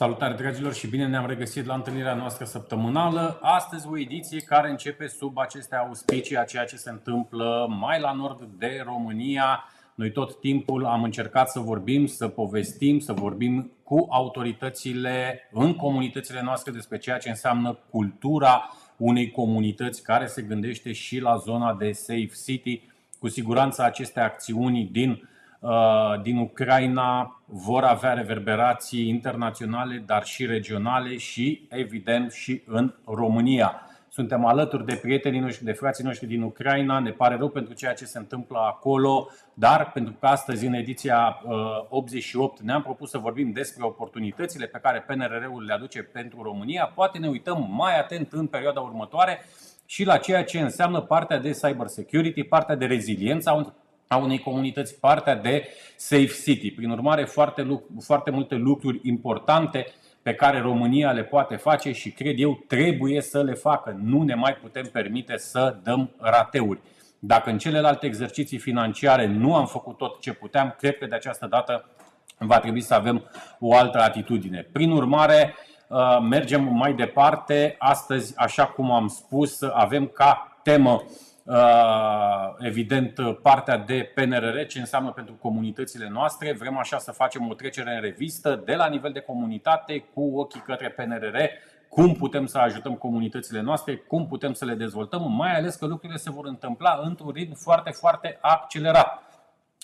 Salutare dragilor și bine ne-am regăsit la întâlnirea noastră săptămânală. Astăzi o ediție care începe sub aceste auspicii a ceea ce se întâmplă mai la nord de România. Noi tot timpul am încercat să vorbim, să povestim, să vorbim cu autoritățile în comunitățile noastre despre ceea ce înseamnă cultura unei comunități care se gândește și la zona de Safe City. Cu siguranță aceste acțiuni din Uh, din Ucraina vor avea reverberații internaționale, dar și regionale și, evident, și în România. Suntem alături de prietenii noștri, de frații noștri din Ucraina. Ne pare rău pentru ceea ce se întâmplă acolo, dar pentru că astăzi, în ediția 88, uh, ne-am propus să vorbim despre oportunitățile pe care PNRR-ul le aduce pentru România, poate ne uităm mai atent în perioada următoare și la ceea ce înseamnă partea de cyber security, partea de reziliență a unei comunități, partea de Safe City. Prin urmare, foarte, foarte multe lucruri importante pe care România le poate face și cred eu trebuie să le facă. Nu ne mai putem permite să dăm rateuri. Dacă în celelalte exerciții financiare nu am făcut tot ce puteam, cred că de această dată va trebui să avem o altă atitudine. Prin urmare, uh, mergem mai departe. Astăzi, așa cum am spus, avem ca temă Uh, evident partea de PNRR, ce înseamnă pentru comunitățile noastre. Vrem așa să facem o trecere în revistă de la nivel de comunitate cu ochii către PNRR, cum putem să ajutăm comunitățile noastre, cum putem să le dezvoltăm, mai ales că lucrurile se vor întâmpla într-un ritm foarte, foarte accelerat.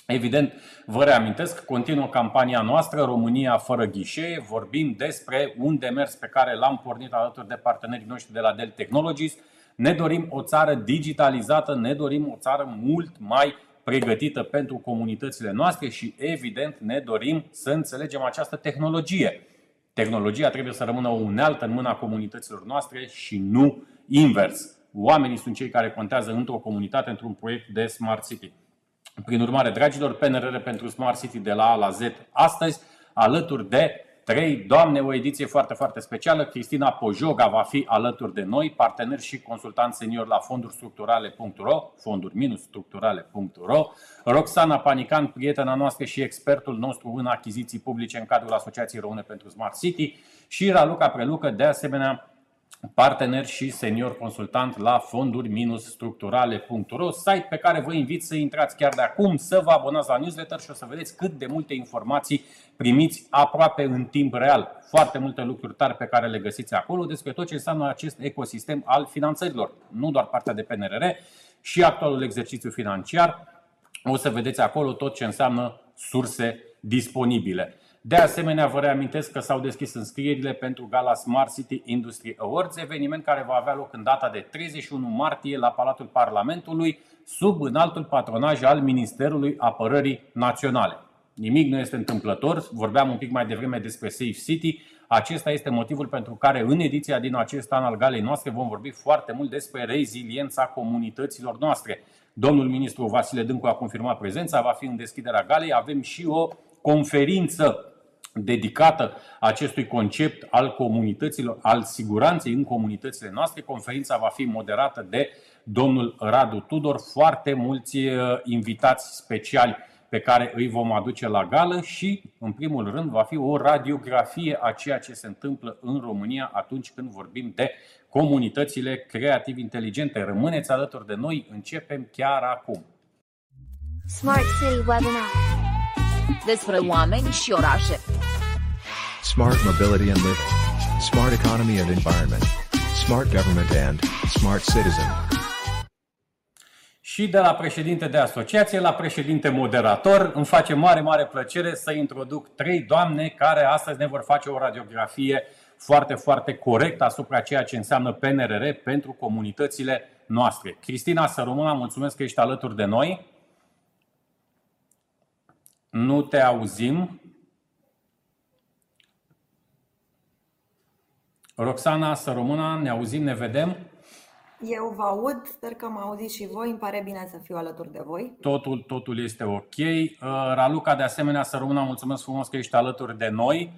Evident, vă reamintesc, continuă campania noastră România fără ghișee, vorbim despre un demers pe care l-am pornit alături de partenerii noștri de la Dell Technologies, ne dorim o țară digitalizată, ne dorim o țară mult mai pregătită pentru comunitățile noastre și, evident, ne dorim să înțelegem această tehnologie. Tehnologia trebuie să rămână o unealtă în mâna comunităților noastre și nu invers. Oamenii sunt cei care contează într-o comunitate, într-un proiect de Smart City. Prin urmare, dragilor, PNRR pentru Smart City de la A la Z astăzi, alături de 3. Doamne, o ediție foarte, foarte specială. Cristina Pojoga va fi alături de noi, partener și consultant senior la fonduri structurale.ro, fonduri-structurale.ro. Roxana Panican, prietena noastră și expertul nostru în achiziții publice în cadrul Asociației Române pentru Smart City și Raluca Prelucă, de asemenea partener și senior consultant la fonduri-structurale.ro, site pe care vă invit să intrați chiar de acum, să vă abonați la newsletter și o să vedeți cât de multe informații primiți aproape în timp real. Foarte multe lucruri tari pe care le găsiți acolo despre tot ce înseamnă acest ecosistem al finanțărilor, nu doar partea de PNRR, și actualul exercițiu financiar. O să vedeți acolo tot ce înseamnă surse disponibile. De asemenea, vă reamintesc că s-au deschis înscrierile pentru Gala Smart City Industry Awards, eveniment care va avea loc în data de 31 martie la Palatul Parlamentului, sub înaltul patronaj al Ministerului Apărării Naționale. Nimic nu este întâmplător, vorbeam un pic mai devreme despre Safe City. Acesta este motivul pentru care în ediția din acest an al galei noastre vom vorbi foarte mult despre reziliența comunităților noastre. Domnul ministru Vasile Dâncu a confirmat prezența, va fi în deschiderea galei. Avem și o conferință dedicată acestui concept al comunităților, al siguranței în comunitățile noastre. Conferința va fi moderată de domnul Radu Tudor, foarte mulți uh, invitați speciali pe care îi vom aduce la gală și, în primul rând, va fi o radiografie a ceea ce se întâmplă în România atunci când vorbim de comunitățile creativ inteligente. Rămâneți alături de noi, începem chiar acum. Smart City Webinar despre oameni și orașe. Smart Mobility and Living. Smart Economy and Environment. Smart Government and Smart Citizen. Și de la președinte de asociație la președinte moderator, îmi face mare, mare plăcere să introduc trei doamne care astăzi ne vor face o radiografie foarte, foarte corectă asupra ceea ce înseamnă PNRR pentru comunitățile noastre. Cristina Sărumâna, mulțumesc că ești alături de noi. Nu te auzim. Roxana, să rămână, ne auzim, ne vedem. Eu vă aud, sper că mă auziți și voi, îmi pare bine să fiu alături de voi. Totul, totul este ok. Uh, Raluca, de asemenea, să rămână, mulțumesc frumos că ești alături de noi.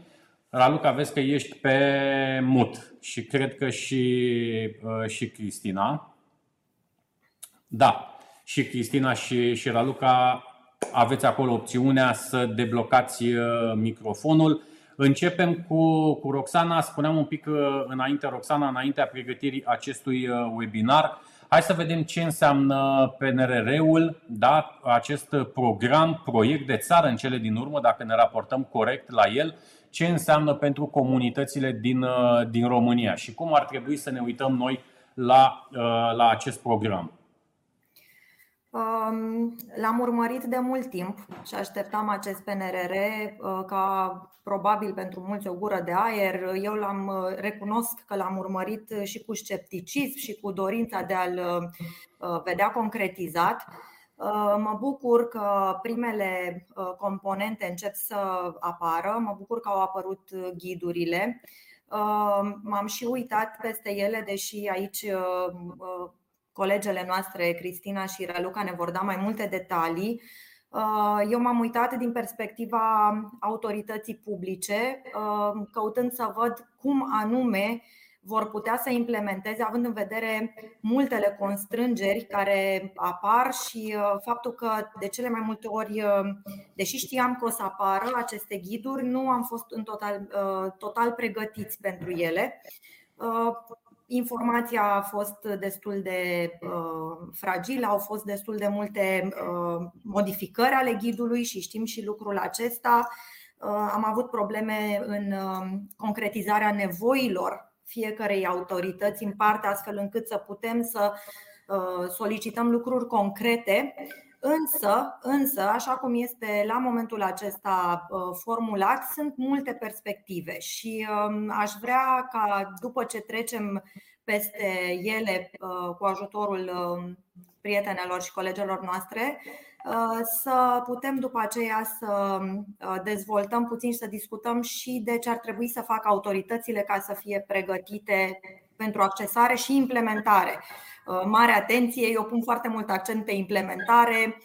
Raluca, vezi că ești pe mut și cred că și, uh, și Cristina. Da, și Cristina și, și Raluca aveți acolo opțiunea să deblocați uh, microfonul. Începem cu, cu Roxana. Spuneam un pic uh, înainte, Roxana, înaintea pregătirii acestui uh, webinar. Hai să vedem ce înseamnă PNRR-ul, da? acest program, proiect de țară în cele din urmă, dacă ne raportăm corect la el, ce înseamnă pentru comunitățile din, din România și cum ar trebui să ne uităm noi la, la acest program. L-am urmărit de mult timp și așteptam acest PNRR uh, ca probabil pentru mulți o gură de aer. Eu l-am uh, recunosc că l-am urmărit și cu scepticism și cu dorința de a-l uh, vedea concretizat. Mă bucur că primele componente încep să apară, mă bucur că au apărut ghidurile. M-am și uitat peste ele, deși aici colegele noastre, Cristina și Raluca, ne vor da mai multe detalii. Uh, eu m-am uitat din perspectiva autorității publice, uh, căutând să văd cum anume vor putea să implementeze, având în vedere multele constrângeri care apar și uh, faptul că de cele mai multe ori, deși știam că o să apară aceste ghiduri, nu am fost în total, total pregătiți pentru ele. Informația a fost destul de uh, fragilă, au fost destul de multe uh, modificări ale ghidului și știm și lucrul acesta. Uh, am avut probleme în uh, concretizarea nevoilor fiecarei autorități în parte, astfel încât să putem să uh, solicităm lucruri concrete Însă, însă, așa cum este la momentul acesta uh, formulat, sunt multe perspective și um, aș vrea ca după ce trecem peste ele uh, cu ajutorul um, prietenelor și colegilor noastre, uh, să putem după aceea să dezvoltăm puțin și să discutăm și de ce ar trebui să facă autoritățile ca să fie pregătite pentru accesare și implementare. Uh, mare atenție. Eu pun foarte mult accent pe implementare.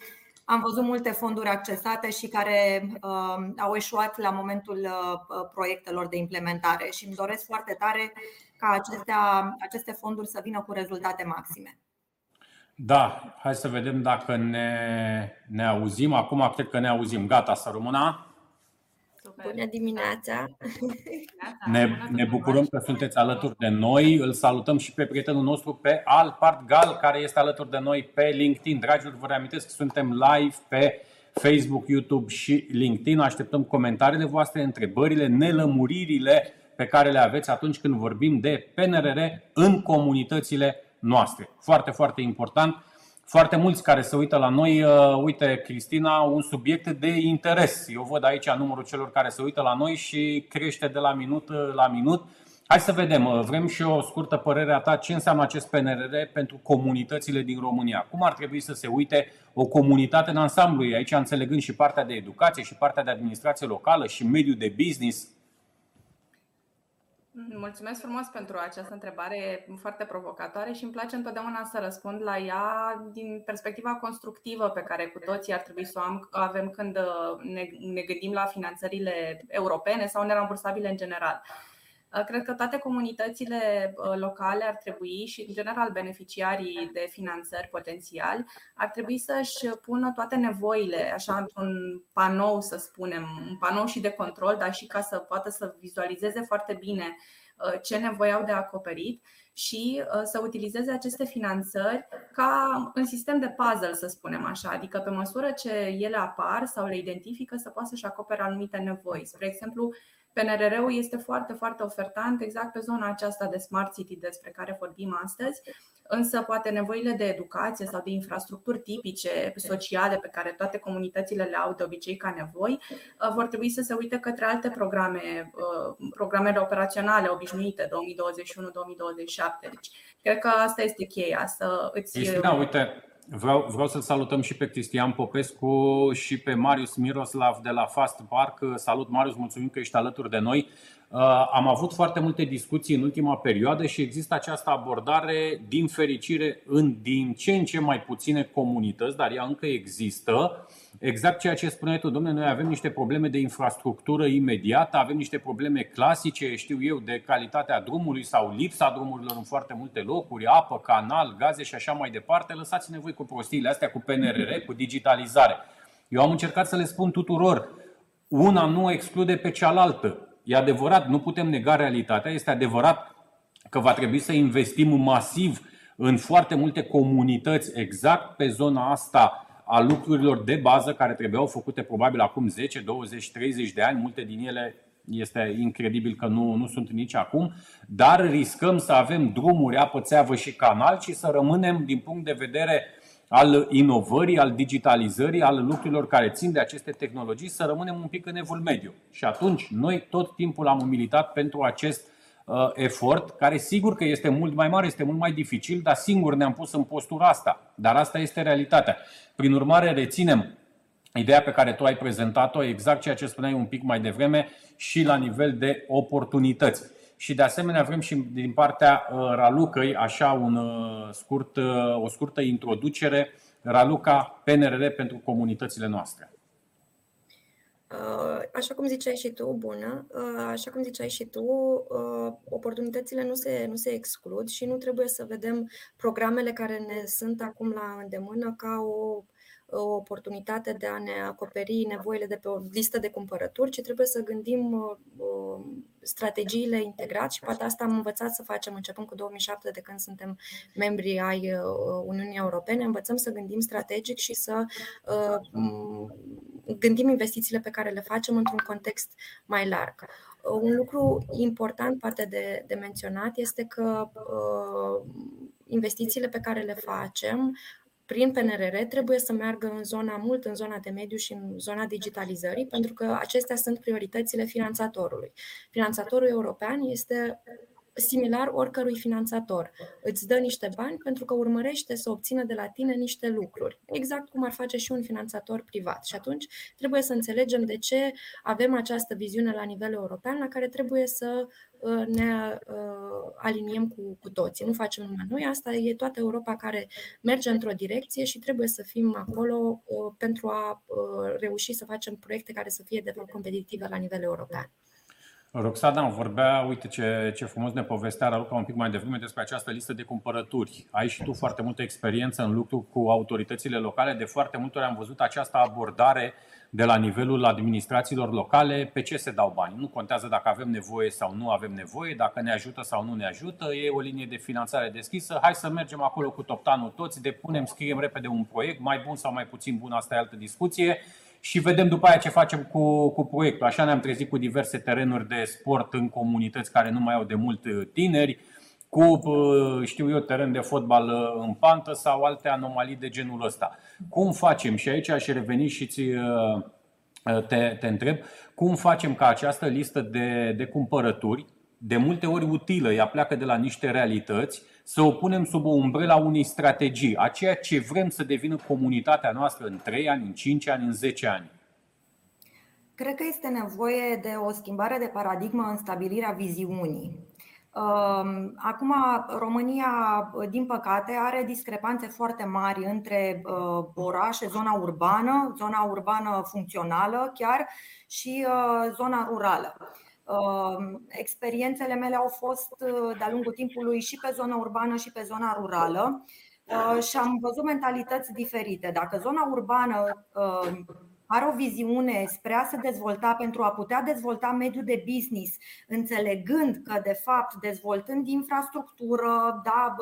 Am văzut multe fonduri accesate și care uh, au eșuat la momentul uh, proiectelor de implementare și îmi doresc foarte tare ca acestea, aceste fonduri să vină cu rezultate maxime. Da, hai să vedem dacă ne, ne auzim. Acum cred că ne auzim. Gata, să rămână. Bună dimineața! Ne, ne bucurăm că sunteți alături de noi. Îl salutăm și pe prietenul nostru, pe Alpart Gal, care este alături de noi pe LinkedIn. Dragilor, vă reamintesc că suntem live pe Facebook, YouTube și LinkedIn. Așteptăm comentariile voastre, întrebările, nelămuririle pe care le aveți atunci când vorbim de PNRR în comunitățile noastre. Foarte, foarte important foarte mulți care se uită la noi, uh, uite, Cristina, un subiect de interes. Eu văd aici numărul celor care se uită la noi și crește de la minut uh, la minut. Hai să vedem, uh, vrem și o scurtă părere a ta ce înseamnă acest PNRR pentru comunitățile din România. Cum ar trebui să se uite o comunitate în ansamblu, aici înțelegând și partea de educație și partea de administrație locală și mediul de business, Mulțumesc frumos pentru această întrebare foarte provocatoare și îmi place întotdeauna să răspund la ea din perspectiva constructivă pe care cu toții ar trebui să o avem când uh, ne, ne gândim la finanțările europene sau nerambursabile în general. Uh, cred că toate comunitățile uh, locale ar trebui și, în general, beneficiarii de finanțări potențiali ar trebui să-și pună toate nevoile, așa, într-un panou, să spunem, un panou și de control, dar și ca să poată să vizualizeze foarte bine uh, ce nevoie au de acoperit și să utilizeze aceste finanțări ca un sistem de puzzle, să spunem așa, adică pe măsură ce ele apar sau le identifică să poată să-și acopere anumite nevoi. Spre exemplu, PNRR-ul este foarte, foarte ofertant exact pe zona aceasta de Smart City despre care vorbim astăzi, însă poate nevoile de educație sau de infrastructuri tipice, sociale, pe care toate comunitățile le au de obicei ca nevoi, uh, vor trebui să se uite către alte programe, uh, programele operaționale obișnuite 2021-2027. Deci, cred că asta este cheia, să îți... Cristina, uite, Vreau, vreau să-l salutăm și pe Cristian Popescu și pe Marius Miroslav de la Fast Park. Salut, Marius, mulțumim că ești alături de noi. Uh, am avut foarte multe discuții în ultima perioadă și există această abordare, din fericire, în din ce în ce mai puține comunități, dar ea încă există. Exact ceea ce spuneai tu, domnule, noi avem niște probleme de infrastructură imediată, avem niște probleme clasice, știu eu, de calitatea drumului sau lipsa drumurilor în foarte multe locuri, apă, canal, gaze și așa mai departe. Lăsați-ne voi cu prostiile astea, cu PNRR, cu digitalizare. Eu am încercat să le spun tuturor, una nu exclude pe cealaltă. E adevărat, nu putem nega realitatea, este adevărat că va trebui să investim masiv în foarte multe comunități exact pe zona asta a lucrurilor de bază care trebuiau făcute probabil acum 10, 20, 30 de ani, multe din ele este incredibil că nu, nu sunt nici acum, dar riscăm să avem drumuri, apă, țeavă și canal și să rămânem din punct de vedere al inovării, al digitalizării, al lucrurilor care țin de aceste tehnologii, să rămânem un pic în evul mediu. Și atunci, noi tot timpul am militat pentru acest uh, efort, care sigur că este mult mai mare, este mult mai dificil, dar singur ne-am pus în postura asta. Dar asta este realitatea. Prin urmare, reținem ideea pe care tu ai prezentat-o, exact ceea ce spuneai un pic mai devreme, și la nivel de oportunități. Și de asemenea vrem și din partea uh, Ralucăi așa un uh, scurt, uh, o scurtă introducere. Raluca, PNRR pentru comunitățile noastre. Așa cum ziceai și tu, bună, așa cum ziceai și tu, oportunitățile nu se, nu se exclud și nu trebuie să vedem programele care ne sunt acum la îndemână ca o o oportunitate de a ne acoperi nevoile de pe o listă de cumpărături, ci trebuie să gândim uh, uh, strategiile integrat și poate asta am învățat să facem începând cu 2007 de când suntem membri ai uh, Uniunii Europene, învățăm să gândim strategic și să gândim investițiile pe care le facem într-un context mai larg. Un lucru important, parte de, de menționat, este că uh, investițiile pe care le facem prin PNRR trebuie să meargă în zona mult în zona de mediu și în zona digitalizării, pentru că acestea sunt prioritățile finanțatorului. Finanțatorul european este similar oricărui finanțator. Îți dă niște bani pentru că urmărește să obțină de la tine niște lucruri, exact cum ar face și un finanțator privat. Și atunci trebuie să înțelegem de ce avem această viziune la nivel european la care trebuie să uh, ne uh, aliniem cu, cu toții. Nu facem numai noi, asta e toată Europa care merge într-o direcție și trebuie să fim acolo uh, pentru a reuși să facem proiecte care să fie de fapt competitive la nivel european. Roxana vorbea, uite ce, ce frumos ne povestea Raluca un pic mai devreme despre această listă de cumpărături. Ai și tu foarte multă experiență în lucru cu autoritățile locale. De foarte multe ori am văzut această abordare de la nivelul administrațiilor locale pe ce se dau bani. Nu contează dacă avem nevoie sau nu avem nevoie, dacă ne ajută sau nu ne ajută, e o linie de finanțare deschisă. Hai să mergem acolo cu toptanul toți, depunem, scriem repede un proiect, mai bun sau mai puțin bun, asta e altă discuție și vedem după aia ce facem cu, cu proiectul. Așa ne-am trezit cu diverse terenuri de sport în comunități care nu mai au de mult uh, tineri, cu, uh, știu eu, teren de fotbal uh, în pantă sau alte anomalii de genul ăsta. Cum facem? Și aici aș reveni și ți te, te întreb, cum facem ca această listă de, de cumpărături, de multe ori utilă, ea pleacă de la niște realități, să o punem sub o umbrela unei strategii, a ceea ce vrem să devină comunitatea noastră în 3 ani, în 5 ani, în 10 ani? Cred că este nevoie de o schimbare de paradigmă în stabilirea viziunii. Um, acum, România, din păcate, are discrepanțe foarte mari între uh, orașe, zona urbană, zona urbană funcțională chiar și uh, zona rurală. Ehm, experiențele mele au fost uh, de-a lungul timpului și pe zona urbană și pe zona rurală uh, și am văzut mentalități diferite. Dacă zona urbană uh, are o viziune spre a se dezvolta pentru a putea dezvolta mediul de business, înțelegând că, de fapt, dezvoltând infrastructură, da,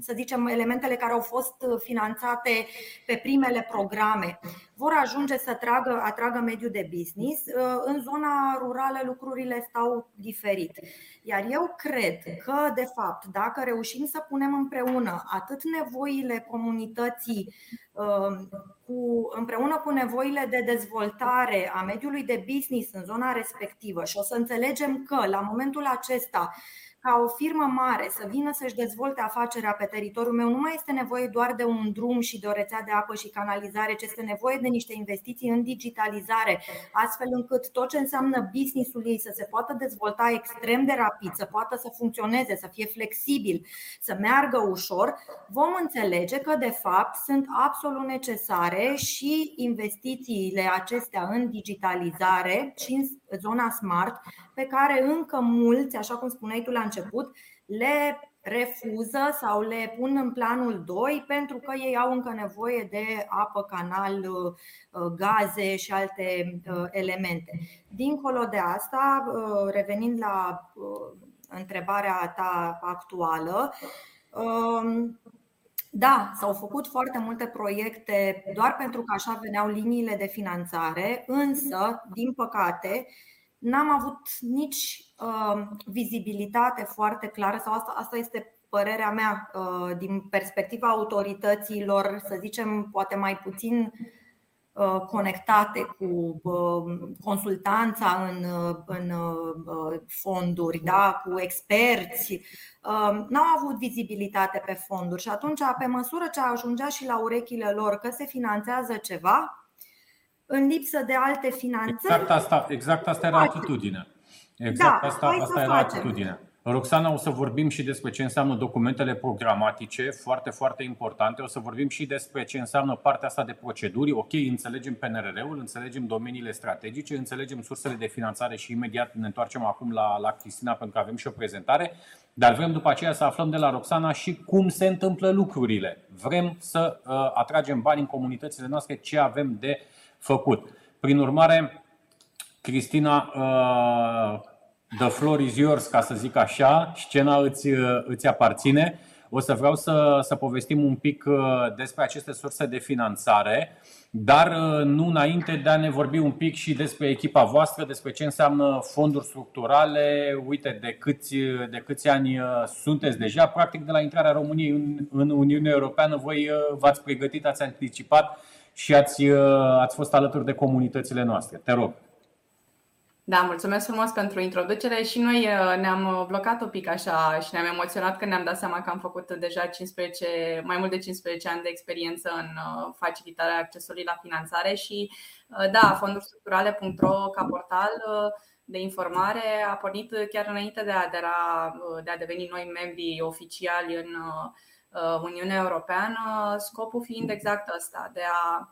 să zicem, elementele care au fost finanțate pe primele programe, vor ajunge să tragă, atragă mediul de business. În zona rurală lucrurile stau diferit. Iar eu cred că, de fapt, dacă reușim să punem împreună atât nevoile comunității cu, împreună cu nevoile de dezvoltare a mediului de business în zona respectivă și o să înțelegem că la momentul acesta ca o firmă mare să vină să-și dezvolte afacerea pe teritoriul meu, nu mai este nevoie doar de un drum și de o rețea de apă și canalizare, ci este nevoie de niște investiții în digitalizare, astfel încât tot ce înseamnă businessul ei să se poată dezvolta extrem de rapid, să poată să funcționeze, să fie flexibil, să meargă ușor, vom înțelege că de fapt sunt absolut necesare și investițiile acestea în digitalizare și în zona smart, pe care încă mulți, așa cum spuneai tu la început, le refuză sau le pun în planul 2 pentru că ei au încă nevoie de apă, canal, uh, gaze și alte uh, elemente. Dincolo de asta, uh, revenind la întrebarea ta actuală, um, da, s-au făcut foarte multe proiecte doar pentru că așa veneau liniile de finanțare, însă, din păcate, n-am avut nici uh, vizibilitate foarte clară, sau asta, asta este părerea mea uh, din perspectiva autorităților, să zicem, poate mai puțin uh, conectate cu uh, consultanța în, în fonduri, da, cu experți, n-au avut vizibilitate pe fonduri și atunci, pe măsură ce ajungea și la urechile lor că se finanțează ceva, în lipsă de alte finanțări. Exact asta, exact asta era atitudinea. Exact da, asta, asta era atitudinea. Roxana, o să vorbim și despre ce înseamnă documentele programatice, foarte, foarte importante. O să vorbim și despre ce înseamnă partea asta de proceduri. Ok, înțelegem PNRR-ul, înțelegem domeniile strategice, înțelegem sursele de finanțare și imediat ne întoarcem acum la, la Cristina pentru că avem și o prezentare. Dar vrem după aceea să aflăm de la Roxana și cum se întâmplă lucrurile. Vrem să uh, atragem bani în comunitățile noastre, ce avem de făcut. Prin urmare, Cristina, uh, the floor is yours, ca să zic așa, scena îți, uh, îți aparține. O să vreau să, să povestim un pic uh, despre aceste surse de finanțare, dar nu înainte de a ne vorbi un pic și despre echipa voastră, despre ce înseamnă fonduri structurale, uite de câți, de câți ani sunteți deja. Practic, de la intrarea României în, în Uniunea Europeană, voi v-ați pregătit, ați anticipat și ați, uh, ați fost alături de comunitățile noastre. Te rog. Da, mulțumesc frumos pentru introducere și noi uh, ne-am blocat un pic așa și ne-am emoționat când ne-am dat seama că am făcut deja 15, mai mult de 15 ani de experiență în uh, facilitarea accesului la finanțare și da, fonduri structurale.ro ca portal de informare a pornit chiar înainte de a, adera, de a deveni noi membri oficiali în Uh, Uniunea Europeană, scopul fiind exact ăsta, de a uh,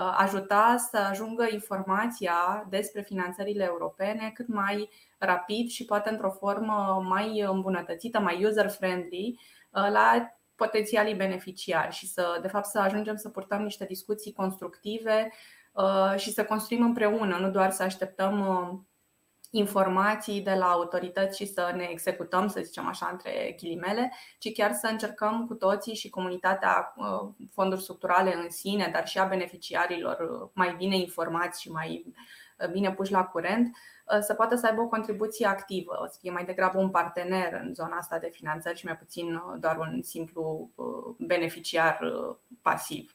ajuta să ajungă informația despre finanțările europene cât mai rapid și poate într-o formă mai îmbunătățită, mai user-friendly uh, la potențialii beneficiari și să, de fapt, să ajungem să purtăm niște discuții constructive și să construim împreună, nu doar să așteptăm informații de la autorități și să ne executăm, să zicem așa, între ghilimele, ci chiar să încercăm cu toții și comunitatea uh, fonduri structurale în sine, dar și a beneficiarilor uh, mai bine informați și mai uh, bine puși la curent, să poată să aibă o contribuție activă, să fie mai degrabă un partener în zona asta de finanțări și mai puțin doar un simplu beneficiar pasiv.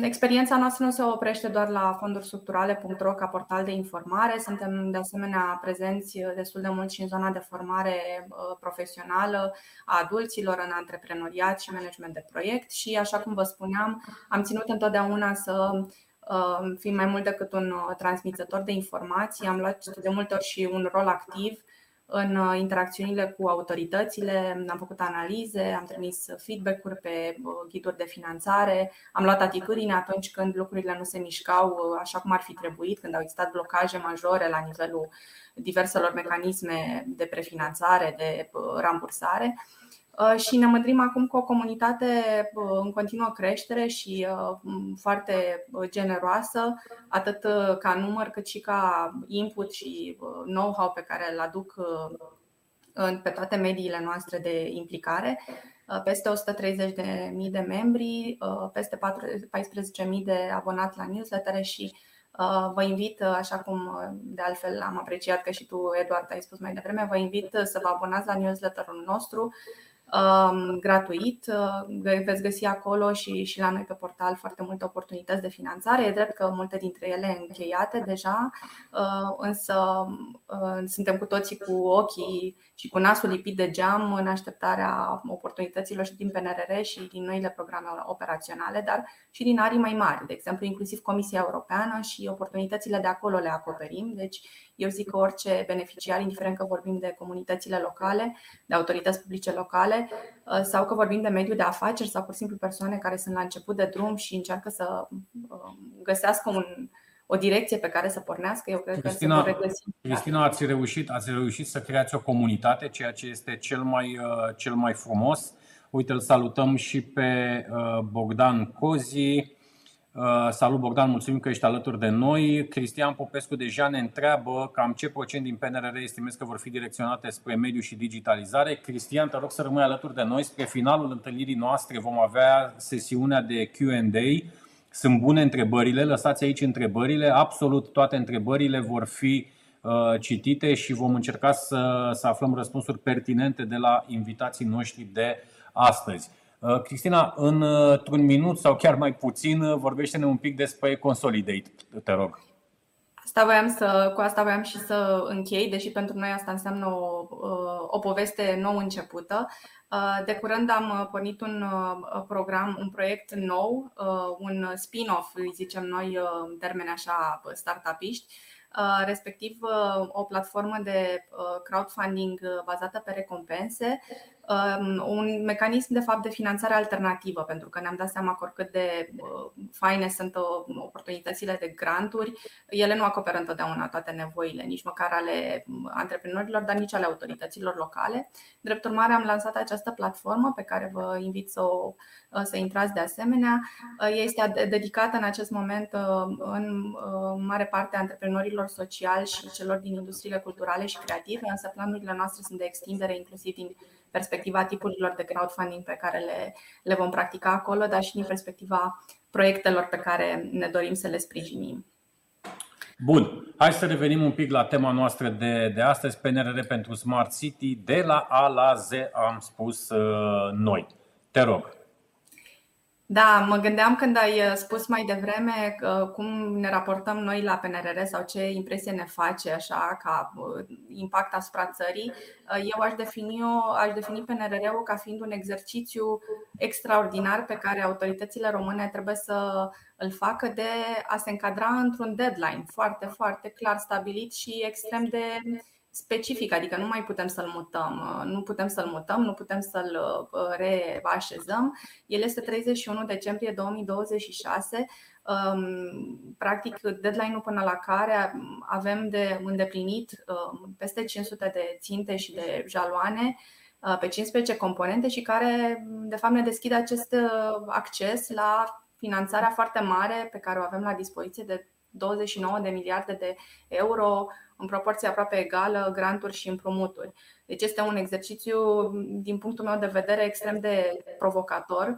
Experiența noastră nu se oprește doar la fonduri structurale.ro ca portal de informare. Suntem de asemenea prezenți destul de mult și în zona de formare uh, profesională a adulților în antreprenoriat și management de proiect și, așa cum vă spuneam, am ținut întotdeauna să uh, fim mai mult decât un uh, transmițător de informații. Am luat de multe ori și un rol activ în uh, interacțiunile cu autoritățile, am făcut analize, am trimis feedback-uri pe uh, ghiduri de finanțare, am luat atitudine atunci când lucrurile nu se mișcau uh, așa cum ar fi trebuit, când au existat blocaje majore la nivelul diverselor mecanisme de prefinanțare, de rambursare. Uh, și ne mândrim acum cu o comunitate uh, în continuă creștere și uh, foarte generoasă, atât ca număr cât și ca input și know-how pe care îl aduc pe toate mediile noastre de implicare. Peste 130.000 de membri, peste 14.000 de abonați la newsletter și Vă invit, așa cum de altfel am apreciat că și tu, Eduard, ai spus mai devreme, vă invit să vă abonați la newsletterul nostru um, gratuit. Veți găsi acolo și, și la noi pe portal foarte multe oportunități de finanțare. E drept că multe dintre ele încheiate deja, însă suntem cu toții cu ochii și cu nasul lipit de geam în așteptarea oportunităților și din PNRR și din noile programe operaționale, dar și din arii mai mari, de exemplu, inclusiv Comisia Europeană și oportunitățile de acolo le acoperim. Deci, eu zic că orice beneficiar, indiferent că vorbim de comunitățile locale, de autorități publice locale uh, sau că vorbim de mediul de afaceri sau pur și simplu persoane care sunt la început de drum și încearcă să uh, găsească un, o direcție pe care să pornească, eu cred Cristina, că se vor regăsi. Cristina, ați reușit, ați reușit să creați o comunitate, ceea ce este cel mai, uh, cel mai frumos. Uite, îl salutăm și pe Bogdan Cozi, Uh, salut Bogdan, mulțumim că ești alături de noi. Cristian Popescu deja ne întreabă cam ce procent din PNRR estimezi că vor fi direcționate spre mediu și digitalizare. Cristian, te rog să rămâi alături de noi. Spre finalul întâlnirii noastre vom avea sesiunea de Q&A. Sunt bune întrebările, lăsați aici întrebările. Absolut toate întrebările vor fi uh, citite și vom încerca să, să aflăm răspunsuri pertinente de la invitații noștri de astăzi. Uh, Cristina, într-un minut sau chiar mai puțin, uh, vorbește-ne un pic despre Consolidate, te rog. Asta voiam să, cu asta voiam și să închei, deși pentru noi asta înseamnă o, uh, o poveste nou începută. De curând am pornit un program, un proiect nou, un spin-off, îi zicem noi în termeni așa startupiști, respectiv o platformă de crowdfunding bazată pe recompense Um, un mecanism de fapt de finanțare alternativă, pentru că ne-am dat seama că oricât de uh, faine sunt uh, oportunitățile de granturi, ele nu acoperă întotdeauna toate nevoile, nici măcar ale um, antreprenorilor, dar nici ale autorităților locale. Drept urmare, am lansat această platformă pe care vă invit să, o, uh, să intrați de asemenea. Este dedicată în acest moment în mare parte antreprenorilor sociali și celor din industriile culturale și creative, însă planurile noastre sunt de extindere inclusiv din perspectiva tipurilor de crowdfunding pe care le, le vom practica acolo, dar și din perspectiva proiectelor pe care ne dorim să le sprijinim. Bun, hai să revenim un pic la tema noastră de, de astăzi, PNRR pentru Smart City, de la A la Z am spus uh, noi. Te rog. Da, mă gândeam când ai uh, spus mai devreme cum ne raportăm noi la PNRR sau ce impresie ne face așa ca uh, impact asupra țării. Uh, eu aș defini, o, aș defini PNRR-ul ca fiind un exercițiu extraordinar pe care autoritățile române trebuie să îl facă de a se încadra într-un deadline foarte, foarte clar stabilit și extrem de specific, adică nu mai putem să-l mutăm, uh, nu putem să-l mutăm, nu putem să-l uh, reașezăm. El este 31 decembrie 2026, um, practic deadline-ul până la care avem de îndeplinit um, peste 500 de ținte și de jaloane uh, pe 15 componente și care de fapt ne deschide acest acces la finanțarea foarte mare pe care o avem la dispoziție de 29 de miliarde de euro în proporție aproape egală granturi și împrumuturi. Deci este un exercițiu, din punctul meu de vedere, extrem de provocator.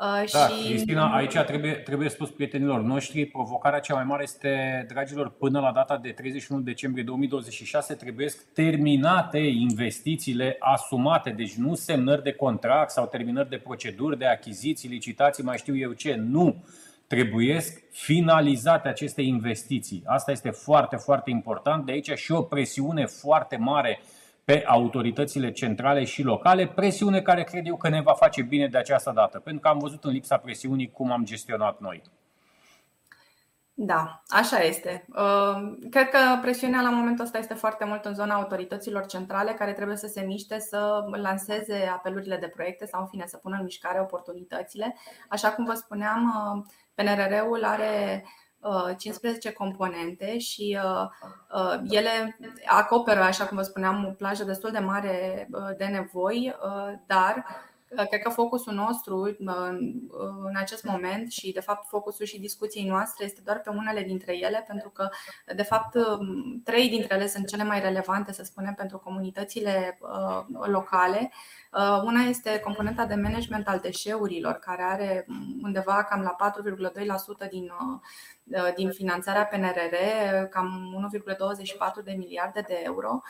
Uh, da, și... Cristina, aici trebuie, trebuie spus prietenilor noștri, provocarea cea mai mare este, dragilor, până la data de 31 decembrie 2026 trebuie terminate investițiile asumate, deci nu semnări de contract sau terminări de proceduri, de achiziții, licitații, mai știu eu ce, nu trebuiesc finalizate aceste investiții. Asta este foarte, foarte important. De aici și o presiune foarte mare pe autoritățile centrale și locale, presiune care cred eu că ne va face bine de această dată, pentru că am văzut în lipsa presiunii cum am gestionat noi. Da, așa este. Uh, cred că presiunea la momentul ăsta este foarte mult în zona autorităților centrale care trebuie să se miște să lanseze apelurile de proiecte sau în fine să pună în mișcare oportunitățile. Așa cum vă spuneam, uh, PNRR-ul are 15 uh, componente și ele acoperă, așa cum vă spuneam, o plajă destul de mare de nevoi, dar Cred că focusul nostru în acest moment și, de fapt, focusul și discuției noastre este doar pe unele dintre ele, pentru că, de fapt, trei dintre ele sunt cele mai relevante, să spunem, pentru comunitățile uh, locale Una este componenta de management al deșeurilor, care are undeva cam la 4,2% din, din finanțarea PNRR, cam 1,24 de miliarde de euro.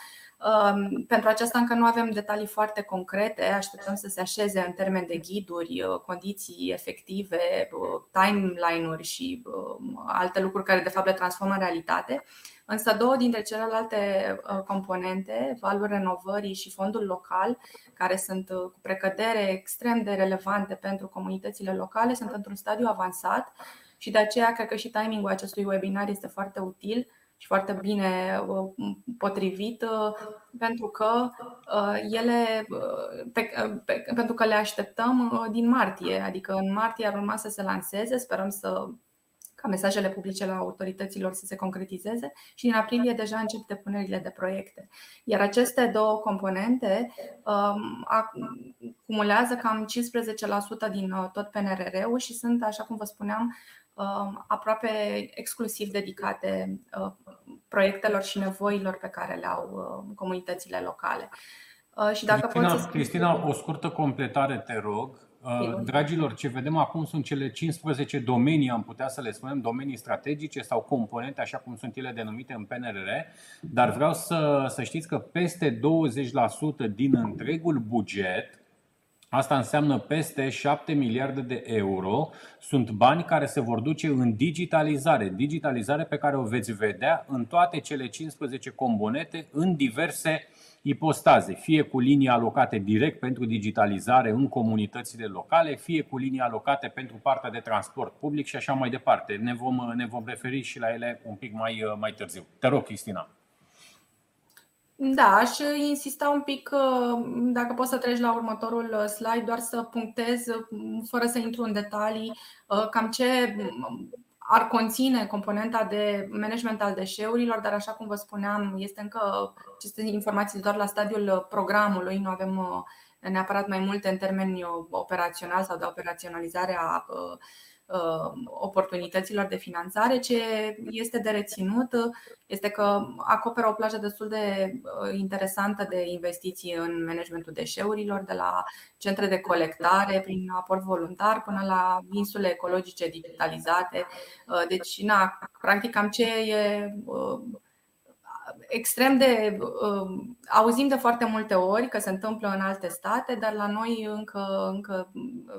Um, pentru aceasta încă nu avem detalii foarte concrete, așteptăm să se așeze în termen de ghiduri, uh, condiții efective, uh, timeline-uri și um, alte lucruri care de fapt le transformă în realitate. Însă două dintre celelalte uh, componente, valul renovării și fondul local, care sunt cu precădere extrem de relevante pentru comunitățile locale, sunt într-un stadiu avansat și de aceea cred că și timingul acestui webinar este foarte util și foarte bine uh, potrivit uh, pentru că uh, ele pe, pe, pentru că le așteptăm din martie, adică în martie ar urma să se lanseze, sperăm să ca mesajele publice la autorităților să se concretizeze și în aprilie deja încep depunerile de proiecte. Iar aceste două componente um, acumulează cam 15% din tot PNRR-ul și sunt, așa cum vă spuneam, Um, aproape exclusiv dedicate uh, proiectelor și nevoilor pe care le au uh, comunitățile locale. Uh, și dacă Cristina, să... Cristina, o scurtă completare, te rog. Dragilor, ce vedem acum sunt cele 15 domenii, am putea să le spunem, domenii strategice sau componente, așa cum sunt ele denumite în PNRR, dar vreau să, să știți că peste 20% din întregul buget Asta înseamnă peste 7 miliarde de euro. Sunt bani care se vor duce în digitalizare. Digitalizare pe care o veți vedea în toate cele 15 componente în diverse ipostaze, fie cu linii alocate direct pentru digitalizare în comunitățile locale, fie cu linii alocate pentru partea de transport public și așa mai departe. Ne vom, ne vom referi și la ele un pic mai, mai târziu. Te rog, Cristina. Da, aș insista un pic, uh, dacă poți să treci la următorul uh, slide, doar să punctez, uh, fără să intru în detalii, cam ce ar conține componenta de management al deșeurilor, dar așa cum vă spuneam, este încă aceste informații doar la stadiul programului, nu avem neapărat mai multe în termeni operaționali sau de operaționalizare a Uh, oportunităților de finanțare. Ce este de reținut este că acoperă o plajă destul de uh, interesantă de investiții în managementul deșeurilor, de la centre de colectare prin aport voluntar până la insule ecologice digitalizate. Uh, deci, na, practic, cam ce e extrem de. Um, auzim de foarte multe ori că se întâmplă în alte state, dar la noi încă, încă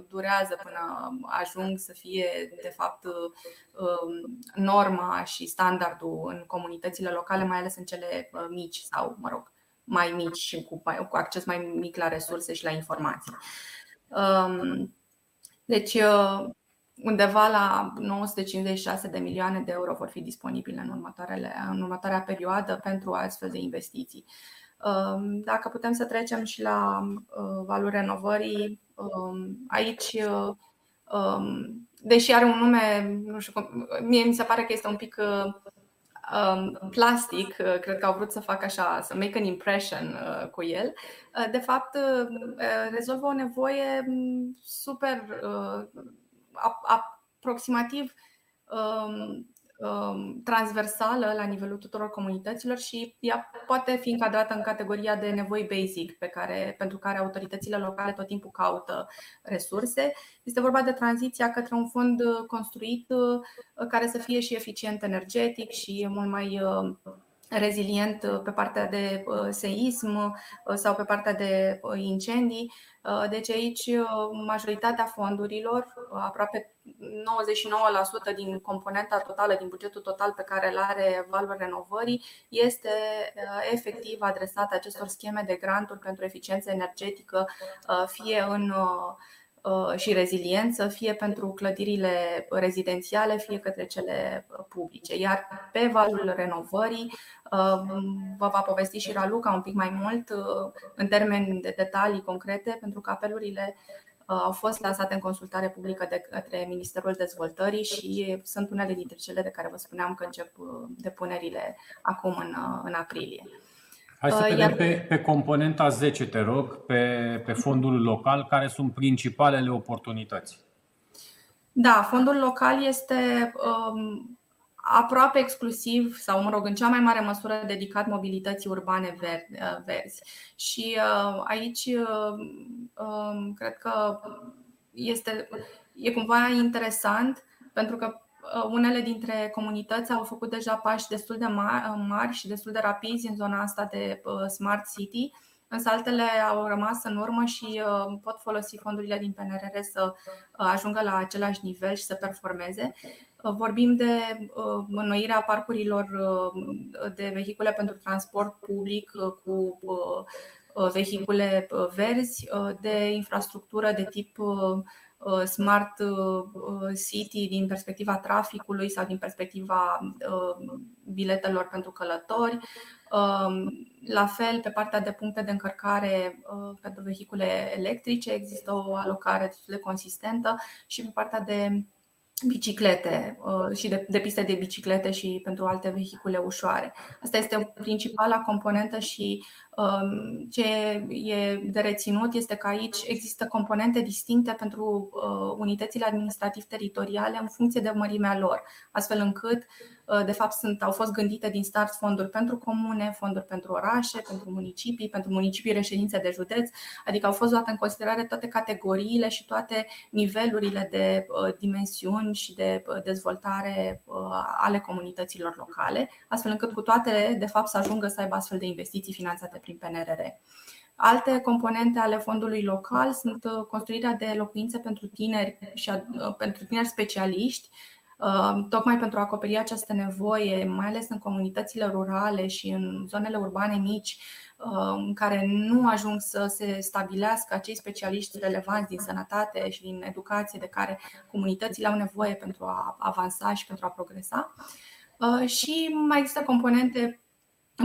durează până ajung să fie, de fapt, um, norma și standardul în comunitățile locale, mai ales în cele uh, mici sau, mă rog, mai mici și cu, cu acces mai mic la resurse și la informații. Um, deci, uh, undeva la 956 de milioane de euro vor fi disponibile în, următoarele, în următoarea perioadă pentru astfel de investiții. Um, dacă putem să trecem și la uh, valul renovării, um, aici, uh, um, deși are un nume, nu știu, mie mi se pare că este un pic uh, plastic, cred că au vrut să facă așa, să make an impression cu el. De fapt, rezolvă o nevoie mm, super aproximativ um, um, transversală la nivelul tuturor comunităților și ea poate fi încadrată în categoria de nevoi basic pe care, pentru care autoritățile locale tot timpul caută resurse. Este vorba de tranziția către un fond construit uh, care să fie și eficient energetic și mult mai uh, rezilient uh, pe partea de uh, seism uh, sau pe partea de incendii. Deci aici majoritatea fondurilor, aproape 99% din componenta totală, din bugetul total pe care îl are valul renovării, este efectiv adresată acestor scheme de granturi pentru eficiență energetică, fie în Uh, și reziliență, fie pentru clădirile rezidențiale, fie către cele publice. Iar pe valul renovării uh, vă va povesti și Raluca un pic mai mult uh, în termeni de detalii concrete, pentru că apelurile au fost lansate în consultare publică de către Ministerul Dezvoltării și sunt unele dintre cele de care vă spuneam că încep depunerile acum în, în aprilie. Hai să uh, vedem pe, pe componenta 10, te rog, pe, pe fondul local, care sunt principalele oportunități. Da, fondul local este um, aproape exclusiv sau, mă rog, în cea mai mare măsură dedicat mobilității urbane verzi. Și aici um, cred că este, e cumva interesant pentru că unele dintre comunități au făcut deja pași destul de mari și destul de rapizi în zona asta de Smart City însă altele au rămas în urmă și uh, pot folosi fondurile din PNRR să uh, ajungă la același nivel și să performeze. Uh, vorbim de înnoirea parcurilor de vehicule pentru transport public cu vehicule verzi, de infrastructură de tip smart city din perspectiva traficului sau din perspectiva biletelor pentru călători, Um, la fel, pe partea de puncte de încărcare uh, pentru vehicule electrice există o alocare destul de consistentă și pe partea de biciclete uh, și de, de piste de biciclete și pentru alte vehicule ușoare. Asta este principala componentă și um, ce e de reținut este că aici există componente distincte pentru uh, unitățile administrativ-teritoriale în funcție de mărimea lor, astfel încât Uh, de fapt sunt, au fost gândite din start fonduri pentru comune, fonduri pentru orașe, pentru municipii, pentru municipii reședințe de județ, adică au fost luate în considerare toate categoriile și toate nivelurile de uh, dimensiuni și de uh, dezvoltare ale comunităților locale, astfel încât cu toate, de fapt, să ajungă să aibă astfel de investiții finanțate prin PNRR. Alte componente ale fondului local sunt construirea de locuințe pentru tineri și pentru tineri specialiști, Uh, tocmai pentru a acoperi această nevoie, mai ales în comunitățile rurale și în zonele urbane mici, uh, în care nu ajung să se stabilească acei specialiști relevanți din sănătate și din educație de care comunitățile au nevoie pentru a avansa și pentru a progresa. Uh, și mai există componente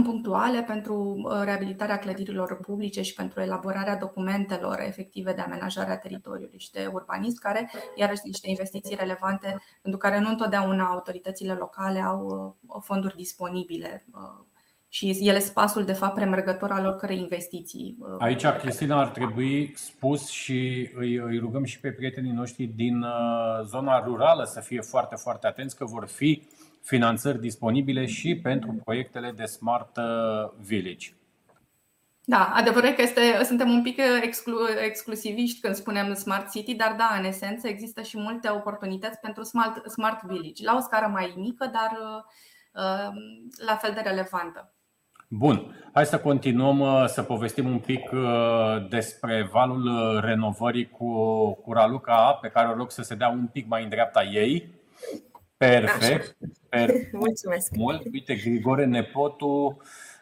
punctuale pentru uh, reabilitarea clădirilor publice și pentru elaborarea documentelor efective de amenajare a teritoriului și de urbanism, care iarăși niște investiții relevante pentru care nu întotdeauna autoritățile locale au uh, fonduri disponibile uh, și ele sunt pasul de fapt premergător al oricărei investiții. Aici, Cristina, ar trebui spus și îi, îi rugăm și pe prietenii noștri din zona rurală să fie foarte, foarte atenți că vor fi finanțări disponibile și pentru proiectele de Smart uh, Village. Da, adevărul că este, suntem un pic exclu, exclusiviști când spunem Smart City, dar da, în esență există și multe oportunități pentru Smart, Smart Village, la o scară mai mică, dar uh, la fel de relevantă. Bun, hai să continuăm uh, să povestim un pic despre valul renovării cu, cu Raluca, pe care o rog să se dea un pic mai în dreapta ei. Perfect. Per... Mulțumesc. Mult. Uite, Grigore Nepotu,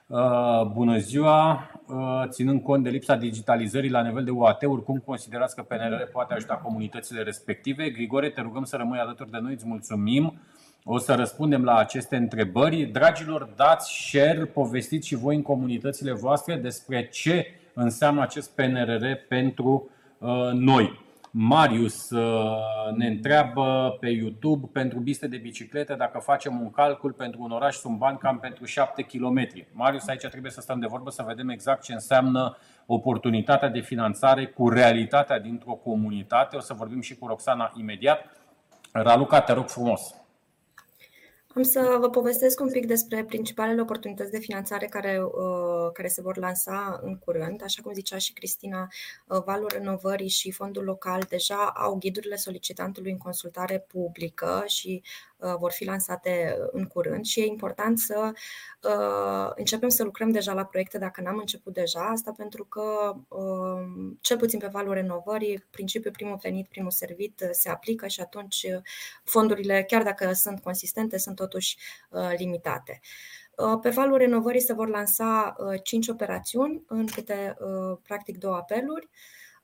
uh, bună ziua. Uh, ținând cont de lipsa digitalizării la nivel de UAT-uri, cum considerați că PNR poate ajuta comunitățile respective? Grigore, te rugăm să rămâi alături de noi, îți mulțumim. O să răspundem la aceste întrebări. Dragilor, dați share, povestiți și voi în comunitățile voastre despre ce înseamnă acest PNRR pentru uh, noi. Marius uh, ne întreabă pe YouTube pentru biste de biciclete dacă facem un calcul pentru un oraș sunt bani cam pentru 7 km. Marius, aici trebuie să stăm de vorbă să vedem exact ce înseamnă oportunitatea de finanțare cu realitatea dintr-o comunitate. O să vorbim și cu Roxana imediat. Raluca, te rog frumos. Am să vă povestesc un pic despre principalele oportunități de finanțare care, uh, care se vor lansa în curând. Așa cum zicea și Cristina, uh, Valul Renovării și Fondul Local deja au ghidurile solicitantului în consultare publică și Uh, vor fi lansate în curând și e important să uh, începem să lucrăm deja la proiecte dacă n-am început deja. Asta pentru că, uh, cel puțin pe valul renovării, principiul primul venit, primul servit se aplică și atunci fondurile, chiar dacă sunt consistente, sunt totuși limitate. Pe valul renovării se vor lansa cinci operațiuni în câte practic două apeluri.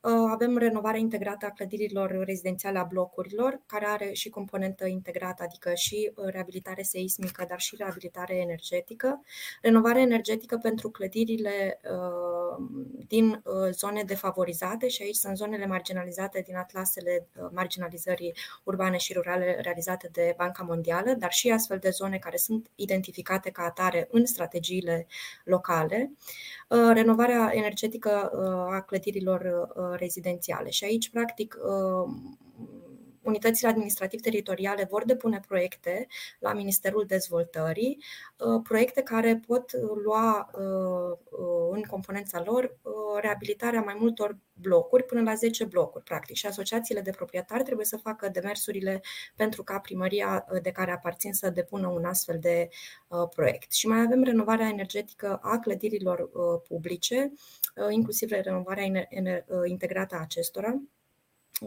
Uh, avem renovarea integrată a clădirilor rezidențiale a blocurilor, care are și componentă integrată, adică și uh, reabilitare seismică, dar și reabilitare energetică. Renovare energetică pentru clădirile uh, din zone defavorizate și aici sunt zonele marginalizate din atlasele marginalizării urbane și rurale realizate de Banca Mondială, dar și astfel de zone care sunt identificate ca atare în strategiile locale. Renovarea energetică a clădirilor rezidențiale. Și aici, practic, unitățile administrativ-teritoriale vor depune proiecte la Ministerul Dezvoltării, proiecte care pot lua în componența lor reabilitarea mai multor blocuri, până la 10 blocuri, practic. Și asociațiile de proprietari trebuie să facă demersurile pentru ca primăria de care aparțin să depună un astfel de proiect. Și mai avem renovarea energetică a clădirilor publice, inclusiv renovarea integrată a acestora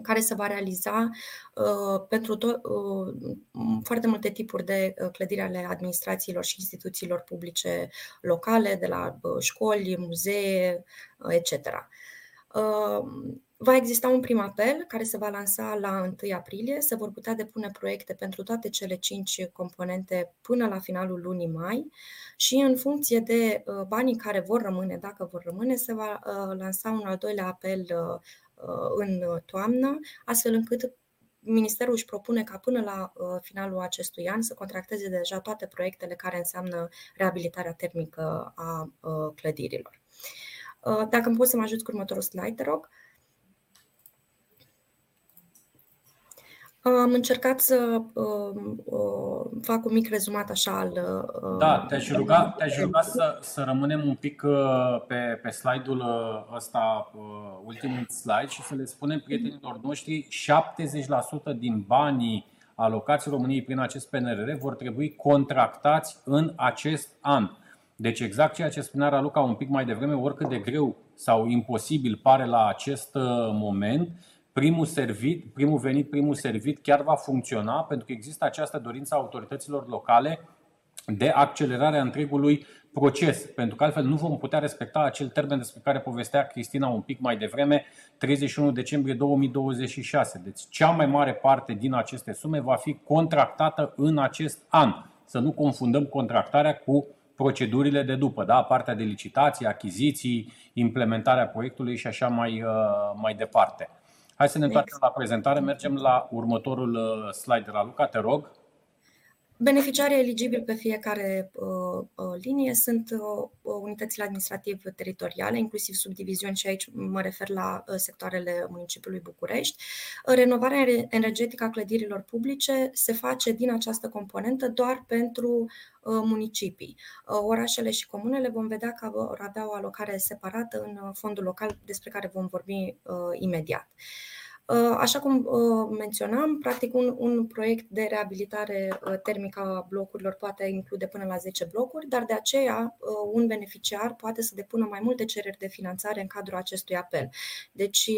care se va realiza uh, pentru to- uh, foarte multe tipuri de uh, clădiri ale administrațiilor și instituțiilor publice locale, de la școli, muzee, etc. Va exista un prim apel care se va lansa la 1 aprilie. Se vor putea depune proiecte pentru toate cele cinci componente până la finalul lunii mai și în funcție de banii care vor rămâne, dacă vor rămâne, se va lansa un al doilea apel în toamnă, astfel încât Ministerul își propune ca până la finalul acestui an să contracteze deja toate proiectele care înseamnă reabilitarea termică a clădirilor. Dacă îmi poți să mă ajut cu următorul slide, te rog. Am încercat să uh, uh, fac un mic rezumat așa al. Uh, da, te-aș ruga, te-aș ruga să, să rămânem un pic uh, pe, pe slide-ul uh, ăsta, uh, ultimul slide, și să le spunem prietenilor noștri: 70% din banii alocați României prin acest PNRR vor trebui contractați în acest an. Deci exact ceea ce spunea Raluca un pic mai devreme, oricât de greu sau imposibil pare la acest moment, primul, servit, primul venit, primul servit chiar va funcționa pentru că există această dorință a autorităților locale de accelerarea întregului proces, pentru că altfel nu vom putea respecta acel termen despre care povestea Cristina un pic mai devreme, 31 decembrie 2026. Deci cea mai mare parte din aceste sume va fi contractată în acest an. Să nu confundăm contractarea cu procedurile de după, da? partea de licitații, achiziții, implementarea proiectului și așa mai, uh, mai departe. Hai să ne întoarcem la prezentare, mergem la următorul uh, slide. Raluca, te rog. Beneficiarii eligibili pe fiecare uh, uh, linie sunt uh, unitățile administrativ-teritoriale, inclusiv subdiviziuni și aici mă refer la uh, sectoarele municipiului București. Renovarea energetică a clădirilor publice se face din această componentă doar pentru uh, municipii. Uh, orașele și comunele vom vedea că vor avea o alocare separată în fondul local despre care vom vorbi imediat. Uh, așa cum uh, menționam, practic un, un proiect de reabilitare uh, termică a blocurilor poate include până la 10 blocuri, dar de aceea un beneficiar poate să depună mai multe cereri de finanțare în cadrul acestui apel. Deci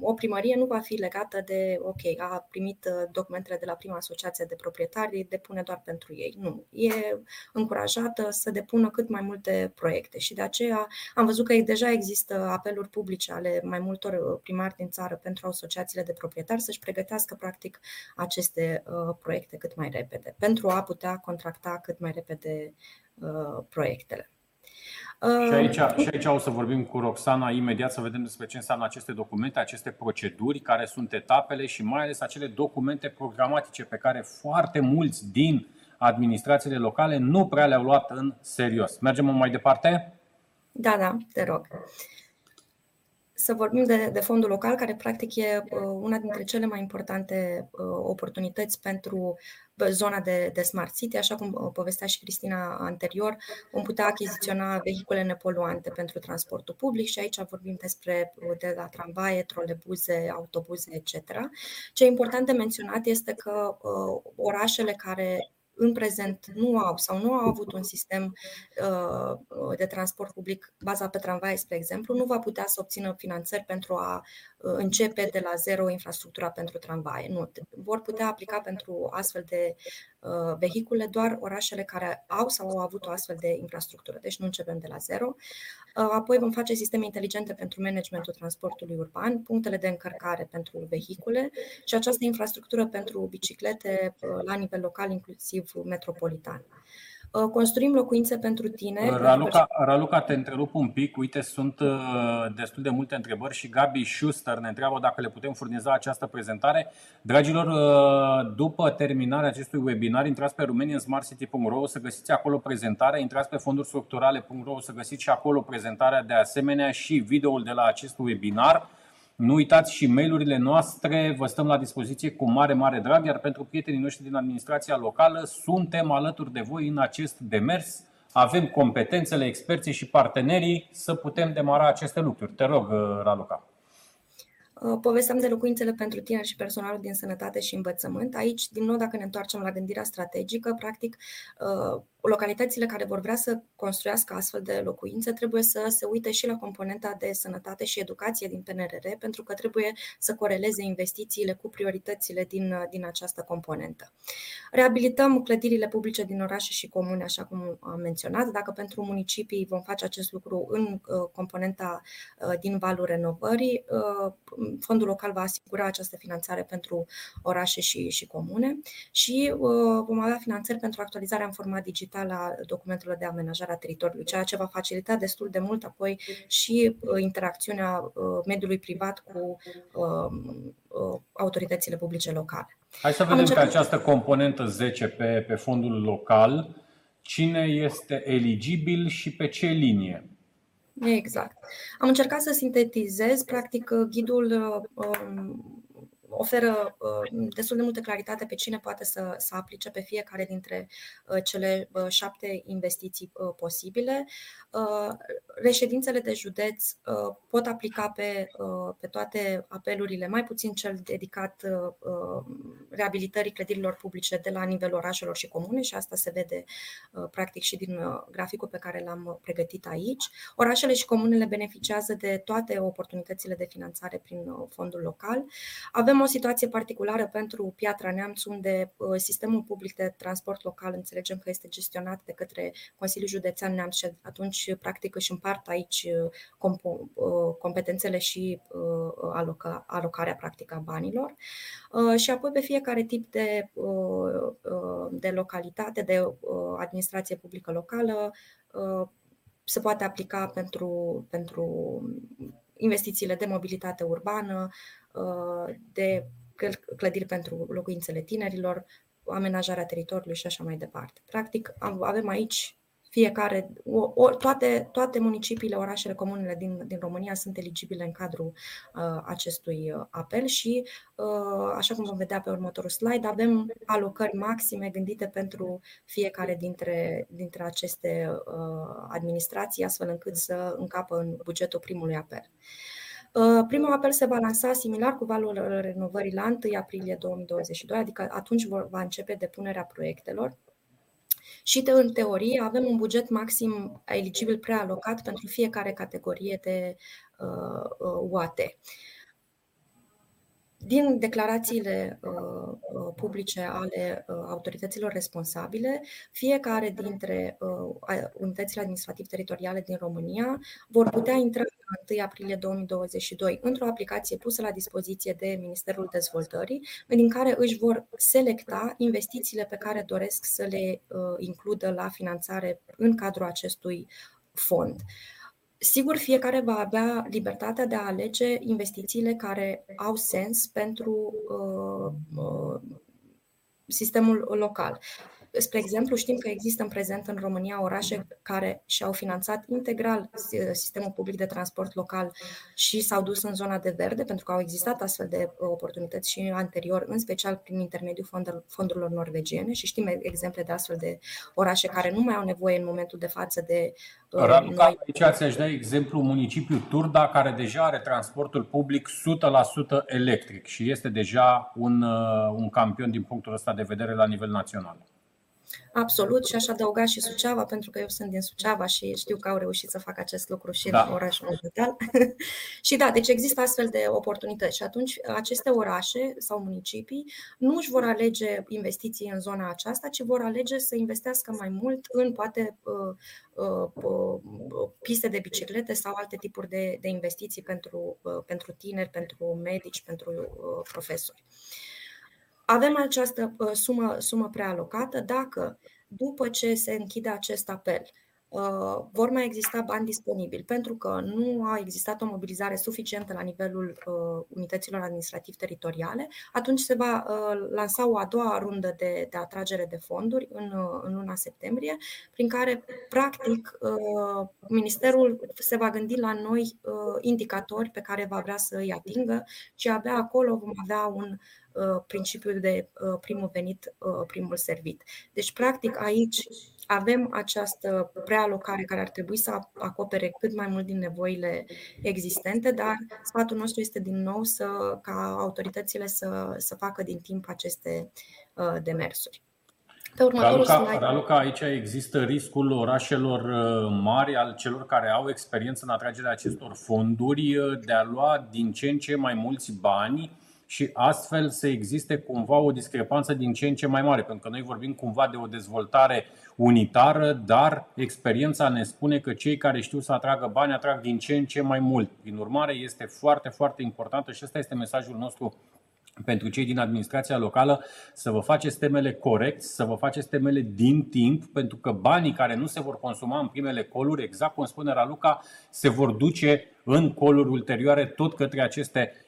o primărie nu va fi legată de, ok, a primit documentele de la prima asociație de proprietari, depune doar pentru ei. Nu, e încurajată să depună cât mai multe proiecte și de aceea am văzut că deja există apeluri publice ale mai multor primari din țară pentru pentru asociațiile de proprietari să-și pregătească practic aceste uh, proiecte cât mai repede, pentru a putea contracta cât mai repede uh, proiectele. Și uh, aici, și aici o să vorbim cu Roxana imediat să vedem despre ce înseamnă aceste documente, aceste proceduri, care sunt etapele și mai ales acele documente programatice pe care foarte mulți din administrațiile locale nu prea le-au luat în serios. Mergem mai departe? Da, da, te rog să vorbim de, de fondul local, care practic e uh, una dintre cele mai importante uh, oportunități pentru uh, zona de, de Smart City, așa cum povestea și Cristina anterior, vom putea achiziționa vehicule nepoluante pentru transportul public și aici vorbim despre de la tramvaie, trolebuze, autobuze, etc. Ce e important de menționat este că orașele care în prezent nu au sau nu au avut un sistem uh, de transport public bazat pe tramvai, spre exemplu, nu va putea să obțină finanțări pentru a uh, începe de la zero infrastructura pentru tramvai. Nu. Vor putea aplica pentru astfel de uh, vehicule doar orașele care au sau au avut o astfel de infrastructură. Deci nu începem de la zero. Apoi vom face sisteme inteligente pentru managementul transportului urban, punctele de încărcare pentru vehicule și această infrastructură pentru biciclete la nivel local, inclusiv metropolitan. Construim locuințe pentru tine. Raluca, Raluca, te întrerup un pic. Uite, sunt destul de multe întrebări și Gabi Schuster ne întreabă dacă le putem furniza această prezentare. Dragilor, după terminarea acestui webinar, intrați pe romaniansmartcity.ro o să găsiți acolo prezentarea, intrați pe fonduri o să găsiți și acolo prezentarea de asemenea și videoul de la acest webinar. Nu uitați și mailurile noastre, vă stăm la dispoziție cu mare, mare drag, iar pentru prietenii noștri din administrația locală, suntem alături de voi în acest demers. Avem competențele, experții și partenerii să putem demara aceste lucruri. Te rog, Raluca. Uh, povesteam de locuințele pentru tineri și personalul din sănătate și învățământ. Aici, din nou, dacă ne întoarcem la gândirea strategică, practic, uh, localitățile care vor vrea să construiască astfel de locuințe trebuie să se uite și la componenta de sănătate și educație din PNRR, pentru că trebuie să coreleze investițiile cu prioritățile din, din această componentă. Reabilităm clădirile publice din orașe și comune, așa cum am menționat. Dacă pentru municipii vom face acest lucru în uh, componenta din valul renovării, fondul local va asigura această finanțare pentru orașe și, și comune și uh, vom avea finanțări pentru actualizarea în format digital a documentelor de amenajare a teritoriului, ceea ce va facilita destul de mult apoi și uh, interacțiunea uh, mediului privat cu autoritățile publice locale. Hai să vedem pe această componentă 10 pe, pe fondul local cine este eligibil și pe ce linie. Exact. Am încercat să sintetizez, practic, ghidul um, oferă uh, destul de multă claritate pe cine poate să, să aplice pe fiecare dintre uh, cele uh, șapte investiții posibile. Reședințele de județ pot aplica pe, pe toate apelurile, mai puțin cel dedicat reabilitării clădirilor publice de la nivelul orașelor și comune și asta se vede practic și din graficul pe care l-am pregătit aici. Orașele și comunele beneficiază de toate oportunitățile de finanțare prin fondul local. Avem o situație particulară pentru Piatra Neamț, unde uh, sistemul public de transport local înțelegem că este gestionat de către Consiliul Județean Neamț și atunci, practic, își împart aici uh, uh, competențele și alocarea practică a banilor. Și apoi, pe fiecare tip de, de localitate, de administrație publică locală, se poate aplica pentru, pentru investițiile de mobilitate urbană, uh, de clădiri pentru locuințele tinerilor, amenajarea teritoriului și așa mai departe. Practic, avem aici fiecare, o, o, toate, toate municipiile, orașele, comunele din, din România sunt eligibile în cadrul uh, acestui uh, apel și, uh, așa cum vom vedea pe următorul slide, avem alocări maxime gândite pentru fiecare dintre, dintre aceste uh, administrații, astfel încât să încapă în bugetul primului apel. Uh, primul apel se va lansa similar cu valul renovării la 1 aprilie 2022, adică atunci va începe depunerea proiectelor și de, în teorie avem un buget maxim eligibil prealocat pentru fiecare categorie de uh, uh, UAT. Din declarațiile uh, uh, publice ale uh, autorităților responsabile, fiecare dintre uh, unitățile administrativ-teritoriale din România vor putea intra în 1 aprilie 2022 într-o aplicație pusă la dispoziție de Ministerul Dezvoltării, din care își vor selecta investițiile pe care doresc să le uh, includă la finanțare în cadrul acestui fond. Sigur, fiecare va avea libertatea de a alege investițiile care au sens pentru uh, uh, sistemul local. Spre exemplu, știm că există în prezent în România orașe care și-au finanțat integral sistemul public de transport local și s-au dus în zona de verde, pentru că au existat astfel de uh, oportunități și anterior, în special prin intermediul fondurilor norvegiene și știm exemple de astfel de orașe care nu mai au nevoie în momentul de față de uh, Raluca, noi... aici ți-aș da exemplu municipiul Turda, care deja are transportul public 100% electric și este deja un, uh, un campion din punctul ăsta de vedere la nivel național. Absolut și aș adăuga și Suceava, pentru că eu sunt din Suceava și știu că au reușit să facă acest lucru și da. în orașul natal. și da, deci există astfel de oportunități și atunci aceste orașe sau municipii nu își vor alege investiții în zona aceasta, ci vor alege să investească mai mult în poate uh, uh, uh, piste de biciclete sau alte tipuri de, de investiții pentru, pentru tineri, pentru medici, pentru profesori. Avem această uh, sumă, sumă prealocată. Dacă, după ce se închide acest apel, Uh, vor mai exista bani disponibili pentru că nu a existat o mobilizare suficientă la nivelul uh, unităților administrativ-teritoriale, atunci se va uh, lansa o a doua rundă de, de atragere de fonduri în, în luna septembrie, prin care, practic, Ministerul se va gândi la noi indicatori pe care va vrea să îi atingă și abia acolo vom avea un principiu de primul venit, primul servit. Deci, practic, aici avem această prealocare care ar trebui să acopere cât mai mult din nevoile existente, dar sfatul nostru este din nou să, ca autoritățile să, să facă din timp aceste uh, demersuri. Pe următorul Raluca, slide. Raluca, aici există riscul orașelor uh, mari, al celor care au experiență în atragerea acestor fonduri, uh, de a lua din ce în ce mai mulți bani și astfel să existe cumva o discrepanță din ce în ce mai mare, pentru că noi vorbim cumva de o dezvoltare unitară, dar experiența ne spune că cei care știu să atragă bani atrag din ce în ce mai mult. Prin urmare, este foarte, foarte importantă și ăsta este mesajul nostru pentru cei din administrația locală să vă faceți temele corect, să vă faceți temele din timp, pentru că banii care nu se vor consuma în primele coluri, exact cum spune Raluca, se vor duce în coluri ulterioare tot către aceste Uh,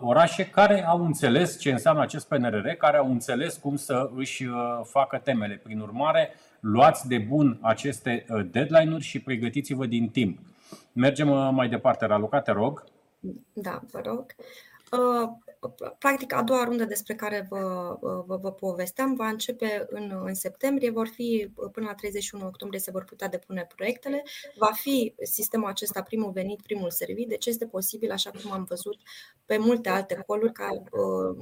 orașe care au înțeles ce înseamnă acest PNRR, care au înțeles cum să își uh, facă temele. Prin urmare, luați de bun aceste uh, deadline-uri și pregătiți-vă din timp. Mergem mai departe, Raluca, te rog. Da, vă rog. Practic, a doua rundă despre care vă, vă, vă povesteam va începe în, în septembrie, vor fi până la 31 octombrie se vor putea depune proiectele. Va fi sistemul acesta primul venit, primul servit, deci este posibil, așa cum am văzut pe multe alte coluri, ca uh,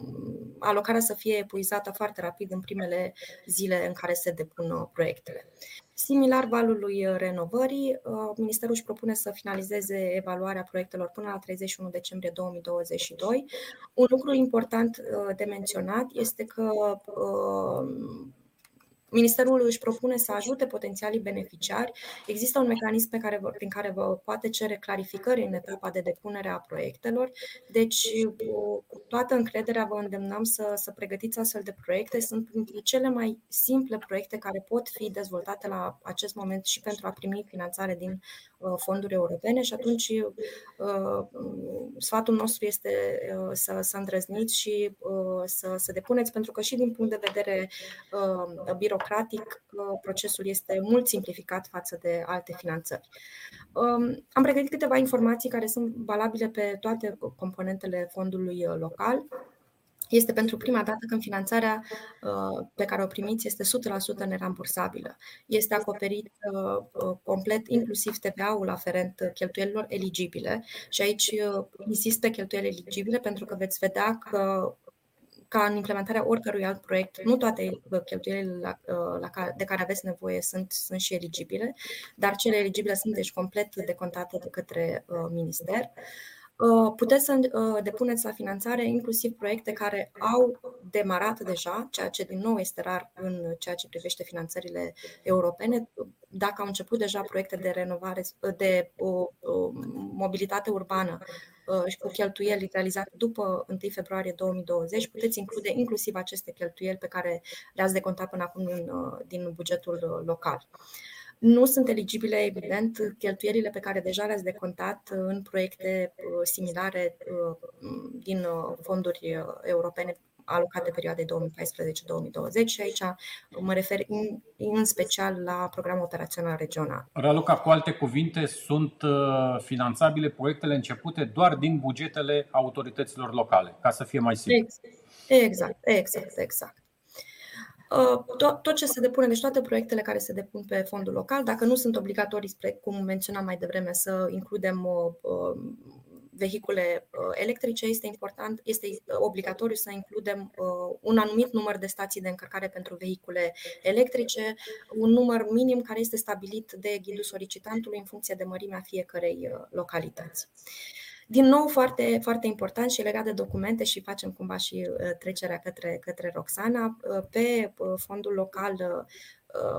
alocarea să fie epuizată foarte rapid în primele zile în care se depun proiectele. Similar valului uh, renovării, uh, Ministerul își propune să finalizeze evaluarea proiectelor până la 31 decembrie 2022. Un lucru important uh, de menționat este că Ministerul își propune să ajute potențialii beneficiari. Există un mecanism pe care, prin care vă poate cere clarificări în etapa de depunere a proiectelor. Deci, cu toată încrederea, vă îndemnăm să, să pregătiți astfel de proiecte. Sunt printre cele mai simple proiecte care pot fi dezvoltate la acest moment și pentru a primi finanțare din uh, fonduri europene și atunci uh, sfatul nostru este uh, să, să îndrăzniți și să, să depuneți, pentru că și din punct de vedere birocratic, birocratic, procesul este mult simplificat față de alte finanțări. Um, am pregătit câteva informații care sunt valabile pe toate componentele fondului uh, local. Este pentru prima dată când finanțarea uh, pe care o primiți este 100% nerambursabilă. Este acoperit uh, complet inclusiv TVA-ul aferent cheltuielilor eligibile și aici insist pe cheltuieli eligibile pentru că veți vedea că ca în implementarea oricărui alt proiect, nu toate cheltuielile la, uh, la, de care aveți nevoie sunt, sunt și eligibile, dar cele eligibile sunt deci complet decontate de către uh, minister. Uh, puteți să uh, depuneți la finanțare inclusiv proiecte care au demarat deja, ceea ce din nou este rar în ceea ce privește finanțările europene. Dacă au început deja proiecte de renovare, de mobilitate urbană și cu cheltuieli realizate după 1 februarie 2020, puteți include inclusiv aceste cheltuieli pe care le-ați decontat până acum din bugetul local. Nu sunt eligibile, evident, cheltuielile pe care deja le-ați decontat în proiecte uh, similare uh, din uh, fonduri europene alocate perioadei 2014-2020 și aici mă refer în, în special la programul operațional regional. Raluca, cu alte cuvinte, sunt finanțabile proiectele începute doar din bugetele autorităților locale, ca să fie mai simplu. Exact, exact, exact. Uh, tot, tot ce se depune, deci toate proiectele care se depun pe fondul local, dacă nu sunt obligatorii, spre cum menționam mai devreme, să includem uh, uh, vehicule electrice, este important, este obligatoriu să includem un anumit număr de stații de încărcare pentru vehicule electrice, un număr minim care este stabilit de ghidul solicitantului în funcție de mărimea fiecărei localități. Din nou, foarte, foarte important și legat de documente și facem cumva și uh, trecerea către, către Roxana, uh, pe uh, fondul local Uh,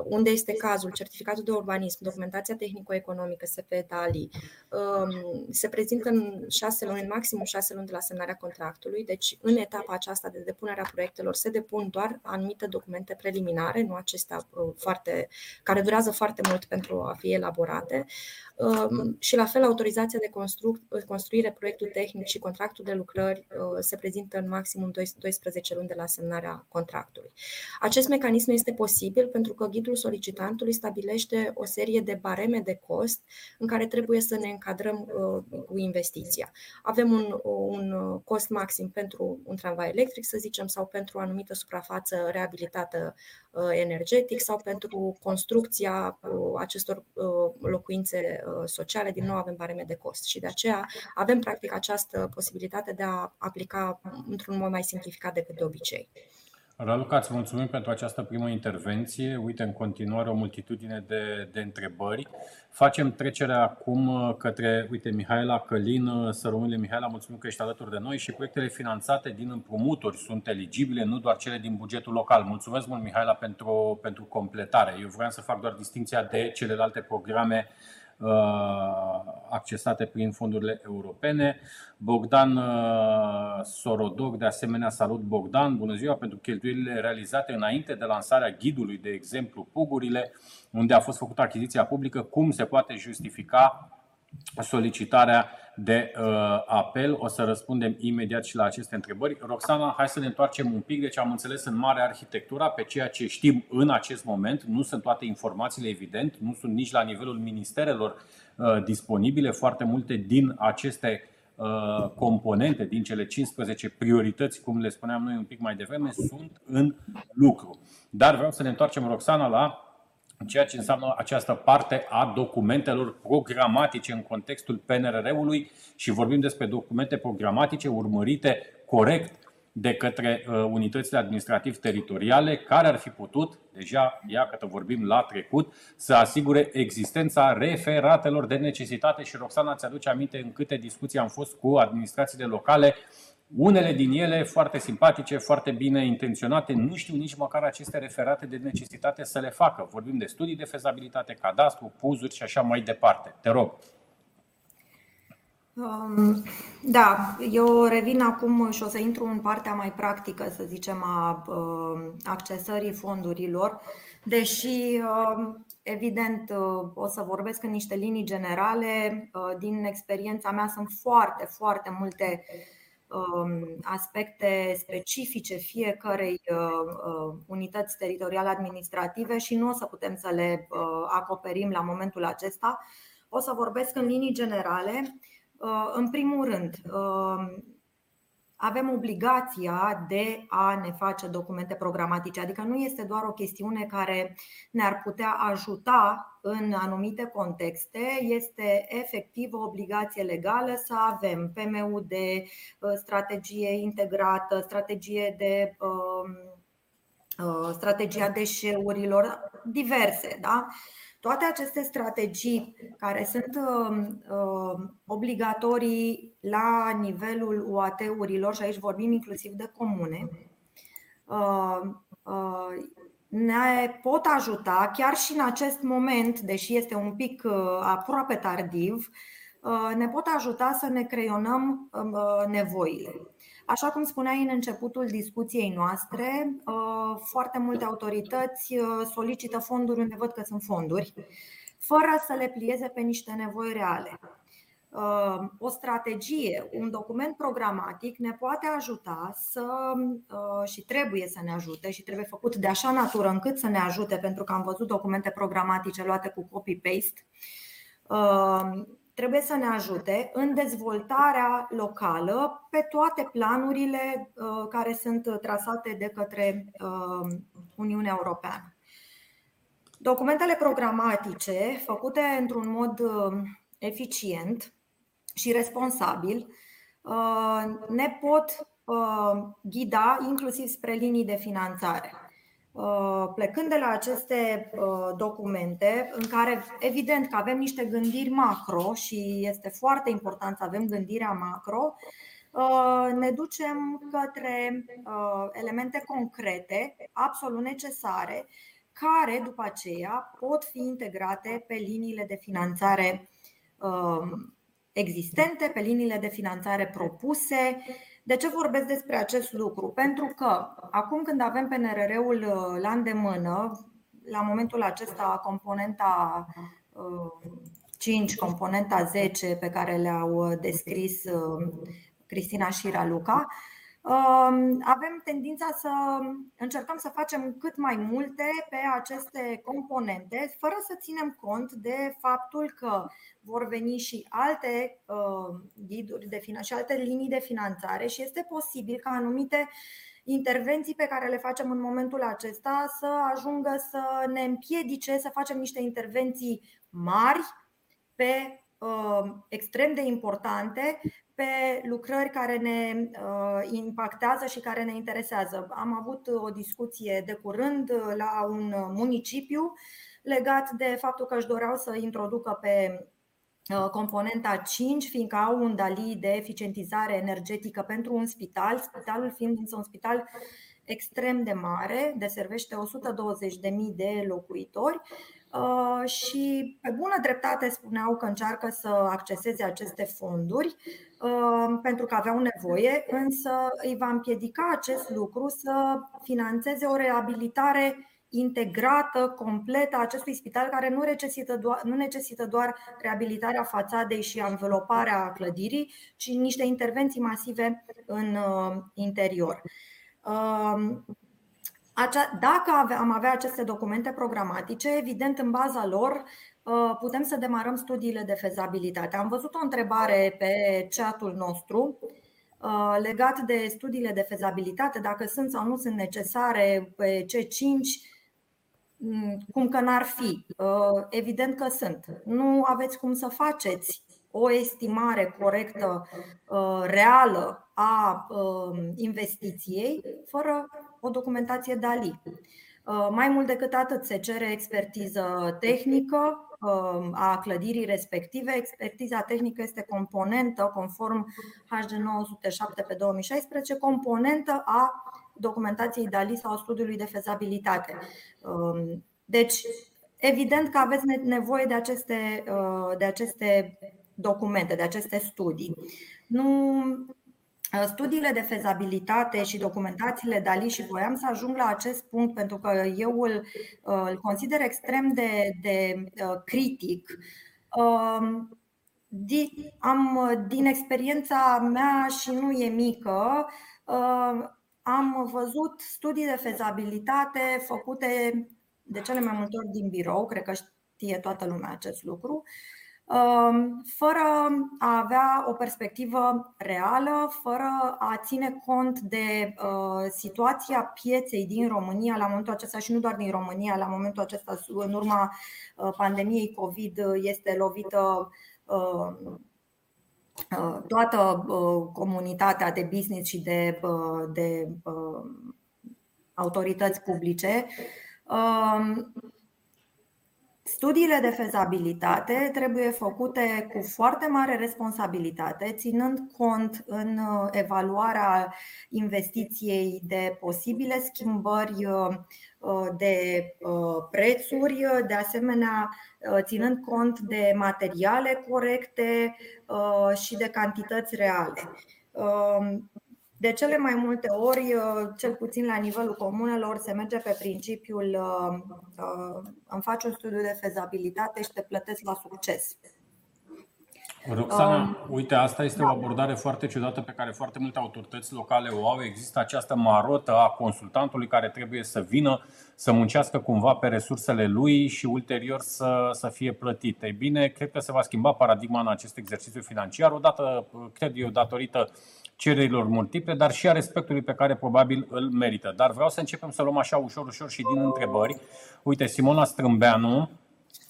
unde este cazul, certificatul de urbanism, documentația tehnico-economică, SPE-DALI, um, se prezintă în șase luni, în maximum șase luni de la semnarea contractului, deci în etapa aceasta de depunere a proiectelor se depun doar anumite documente preliminare, nu acestea uh, foarte, care durează foarte mult pentru a fi elaborate. Um, și la fel, autorizația de constru- construire, proiectul tehnic și contractul de lucrări uh, se prezintă în maximum 12 luni de la semnarea contractului. Acest mecanism este posibil pentru că ghidul solicitantului stabilește o serie de bareme de cost în care trebuie să ne încadrăm uh, cu investiția. Avem un, un cost maxim pentru un tramvai electric, să zicem, sau pentru o anumită suprafață reabilitată uh, energetic sau pentru construcția acestor locuințe Uh, sociale, din nou avem bareme de cost și de aceea avem practic această posibilitate de a aplica într-un mod mai simplificat decât de obicei. Raluca, îți mulțumim pentru această primă intervenție. Uite, în continuare o multitudine de, de întrebări. Facem trecerea acum uh, către, uite, Mihaela Călin, uh, să rămâne Mihaela, mulțumim că ești alături de noi și proiectele finanțate din împrumuturi sunt eligibile, nu doar cele din bugetul local. Mulțumesc mult, Mihaela, pentru, pentru completare. Eu vreau să fac doar distinția de celelalte programe Uh, accesate prin fondurile europene. Bogdan uh, Sorodog, de asemenea, salut Bogdan, bună ziua pentru cheltuielile realizate înainte de lansarea ghidului, de exemplu, Pugurile, unde a fost făcută achiziția publică, cum se poate justifica solicitarea de uh, apel. O să răspundem imediat și la aceste întrebări. Roxana, hai să ne întoarcem un pic. Deci am înțeles în mare arhitectura pe ceea ce știm în acest moment. Nu sunt toate informațiile, evident, nu sunt nici la nivelul ministerelor uh, disponibile. Foarte multe din aceste uh, componente, din cele 15 priorități, cum le spuneam noi un pic mai devreme, sunt în lucru. Dar vreau să ne întoarcem, Roxana, la ceea ce înseamnă această parte a documentelor programatice în contextul PNRR-ului și vorbim despre documente programatice urmărite corect de către uh, unitățile administrativ-teritoriale care ar fi putut, deja, ia că vorbim la trecut, să asigure existența referatelor de necesitate și Roxana ți aduce aminte în câte discuții am fost cu administrațiile locale unele din ele foarte simpatice, foarte bine intenționate, nu știu nici măcar aceste referate de necesitate să le facă. Vorbim de studii de fezabilitate, cadastru, puzuri și așa mai departe. Te rog. Um, da, eu revin acum și o să intru în partea mai practică, să zicem, a um, accesării fondurilor, deși, um, evident, uh, o să vorbesc în niște linii generale. Uh, din experiența mea sunt foarte, foarte multe Um, aspecte specifice fiecărei uh, uh, unități teritoriale administrative și nu o să putem să le uh, acoperim la momentul acesta. O să vorbesc în linii generale. În primul rând, um, avem obligația de a ne face documente programatice, adică nu este doar o chestiune care ne-ar putea ajuta în anumite contexte, este efectiv o obligație legală să avem PMU de uh, strategie integrată, strategie de um, uh, strategia deșeurilor, diverse. Da? Toate aceste strategii care sunt uh, obligatorii la nivelul UAT-urilor, și aici vorbim inclusiv de comune, ne pot ajuta chiar și în acest moment, deși este un pic uh, aproape tardiv, uh, ne pot ajuta să ne creionăm uh, nevoile. Așa cum spuneai în începutul discuției noastre, foarte multe autorități solicită fonduri unde văd că sunt fonduri, fără să le plieze pe niște nevoi reale. Uh, o strategie, un document programatic ne poate ajuta să uh, și trebuie să ne ajute și trebuie făcut de așa natură încât să ne ajute, pentru că am văzut documente programatice luate cu copy-paste. Uh, trebuie să ne ajute în dezvoltarea locală pe toate planurile care sunt trasate de către Uniunea Europeană. Documentele programatice făcute într-un mod eficient și responsabil uh, ne pot uh, ghida inclusiv spre linii de finanțare. Uh, plecând de la aceste documente, în care evident că avem niște gândiri macro și este foarte important să avem gândirea macro, ne ducem către elemente concrete, absolut necesare, care după aceea pot fi integrate pe liniile de finanțare um, existente, pe liniile de finanțare propuse. De ce vorbesc despre acest lucru? Pentru că acum când avem PNRR-ul uh, la îndemână, la momentul acesta componenta 5, componenta 10 pe care le-au descris Cristina și Raluca, avem tendința să încercăm să facem cât mai multe pe aceste componente, fără să ținem cont de faptul că vor veni și alte uh, ghiduri de finan- și alte linii de finanțare și este posibil ca anumite intervenții pe care le facem în momentul acesta să ajungă să ne împiedice să facem niște intervenții mari pe uh, extrem de importante pe lucrări care ne uh, impactează și care ne interesează. Am avut o discuție de curând la un municipiu legat de faptul că își doreau să introducă pe uh, componenta 5, fiindcă au un DALI de eficientizare energetică pentru un spital, spitalul fiind însă un spital extrem de mare, deservește 120.000 de locuitori Uh, și pe bună dreptate spuneau că încearcă să acceseze aceste fonduri uh, pentru că aveau nevoie, însă îi va împiedica acest lucru să financeze o reabilitare integrată, completă a acestui spital care nu necesită, doar, nu necesită doar reabilitarea fațadei și înveloparea clădirii, ci niște intervenții masive în uh, interior. Dacă am avea aceste documente programatice, evident, în baza lor uh, putem să demarăm studiile de fezabilitate. Am văzut o întrebare pe chatul nostru uh, legat de studiile de fezabilitate, dacă sunt sau nu sunt necesare pe C5, mm, cum că n-ar fi. Uh, evident că sunt. Nu aveți cum să faceți o estimare corectă, reală a investiției fără o documentație DALI. Uh, mai mult decât atât, se cere expertiză tehnică uh, a clădirii respective. Expertiza tehnică este componentă, conform HG 907 pe 2016, componentă a documentației DALI sau studiului de fezabilitate. Um, deci, evident că aveți nevoie de aceste, uh, de aceste documente, de aceste studii. Nu Uh, studiile de fezabilitate și documentațiile DALI și voiam să ajung la acest punct pentru că eu îl, uh, îl consider extrem de, de uh, critic. Um, am, din experiența mea și nu e mică, am văzut studii de fezabilitate făcute de cele mai multe ori din birou, cred că știe toată lumea acest lucru, Um, fără a avea o perspectivă reală, fără a ține cont de uh, situația pieței din România la momentul acesta și nu doar din România, la momentul acesta, în urma uh, pandemiei COVID, este lovită uh, toată comunitatea de business și de, de autorități publice. Um, Studiile de fezabilitate trebuie făcute cu foarte mare responsabilitate, ținând cont în uh, evaluarea investiției de posibile schimbări uh, uh, de prețuri, de asemenea ținând cont de materiale corecte și de cantități reale. De cele mai multe ori, uh, cel puțin la nivelul comunelor, se merge pe principiul uh, uh, îmi faci un studiu de fezabilitate și te plătesc la succes. Roxana, um, uite, asta este da. o abordare foarte ciudată pe care foarte multe autorități locale o au. Există această marotă a consultantului care trebuie să vină să muncească cumva pe resursele lui și ulterior să, să fie plătit. Ei bine, cred că se va schimba paradigma în acest exercițiu financiar, odată, cred eu, datorită cererilor multiple, dar și a respectului pe care probabil îl merită. Dar vreau să începem să luăm așa ușor, ușor și din întrebări. Uite, Simona Strâmbeanu,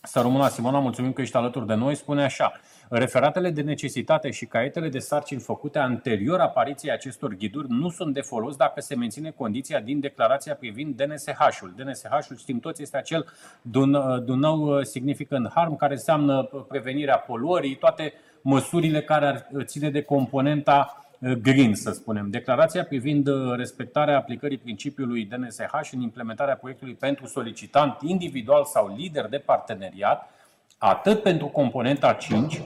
să rămână Simona, mulțumim că ești alături de noi, spune așa. Referatele de necesitate și caietele de sarcini făcute anterior apariției acestor ghiduri nu sunt de folos dacă se menține condiția din declarația privind DNSH-ul. DNSH-ul, știm toți, este acel Dunău Significant Harm, care înseamnă prevenirea poluării, toate măsurile care ar ține de componenta green, să spunem. Declarația privind respectarea aplicării principiului DNSH în implementarea proiectului pentru solicitant individual sau lider de parteneriat, atât pentru componenta 5,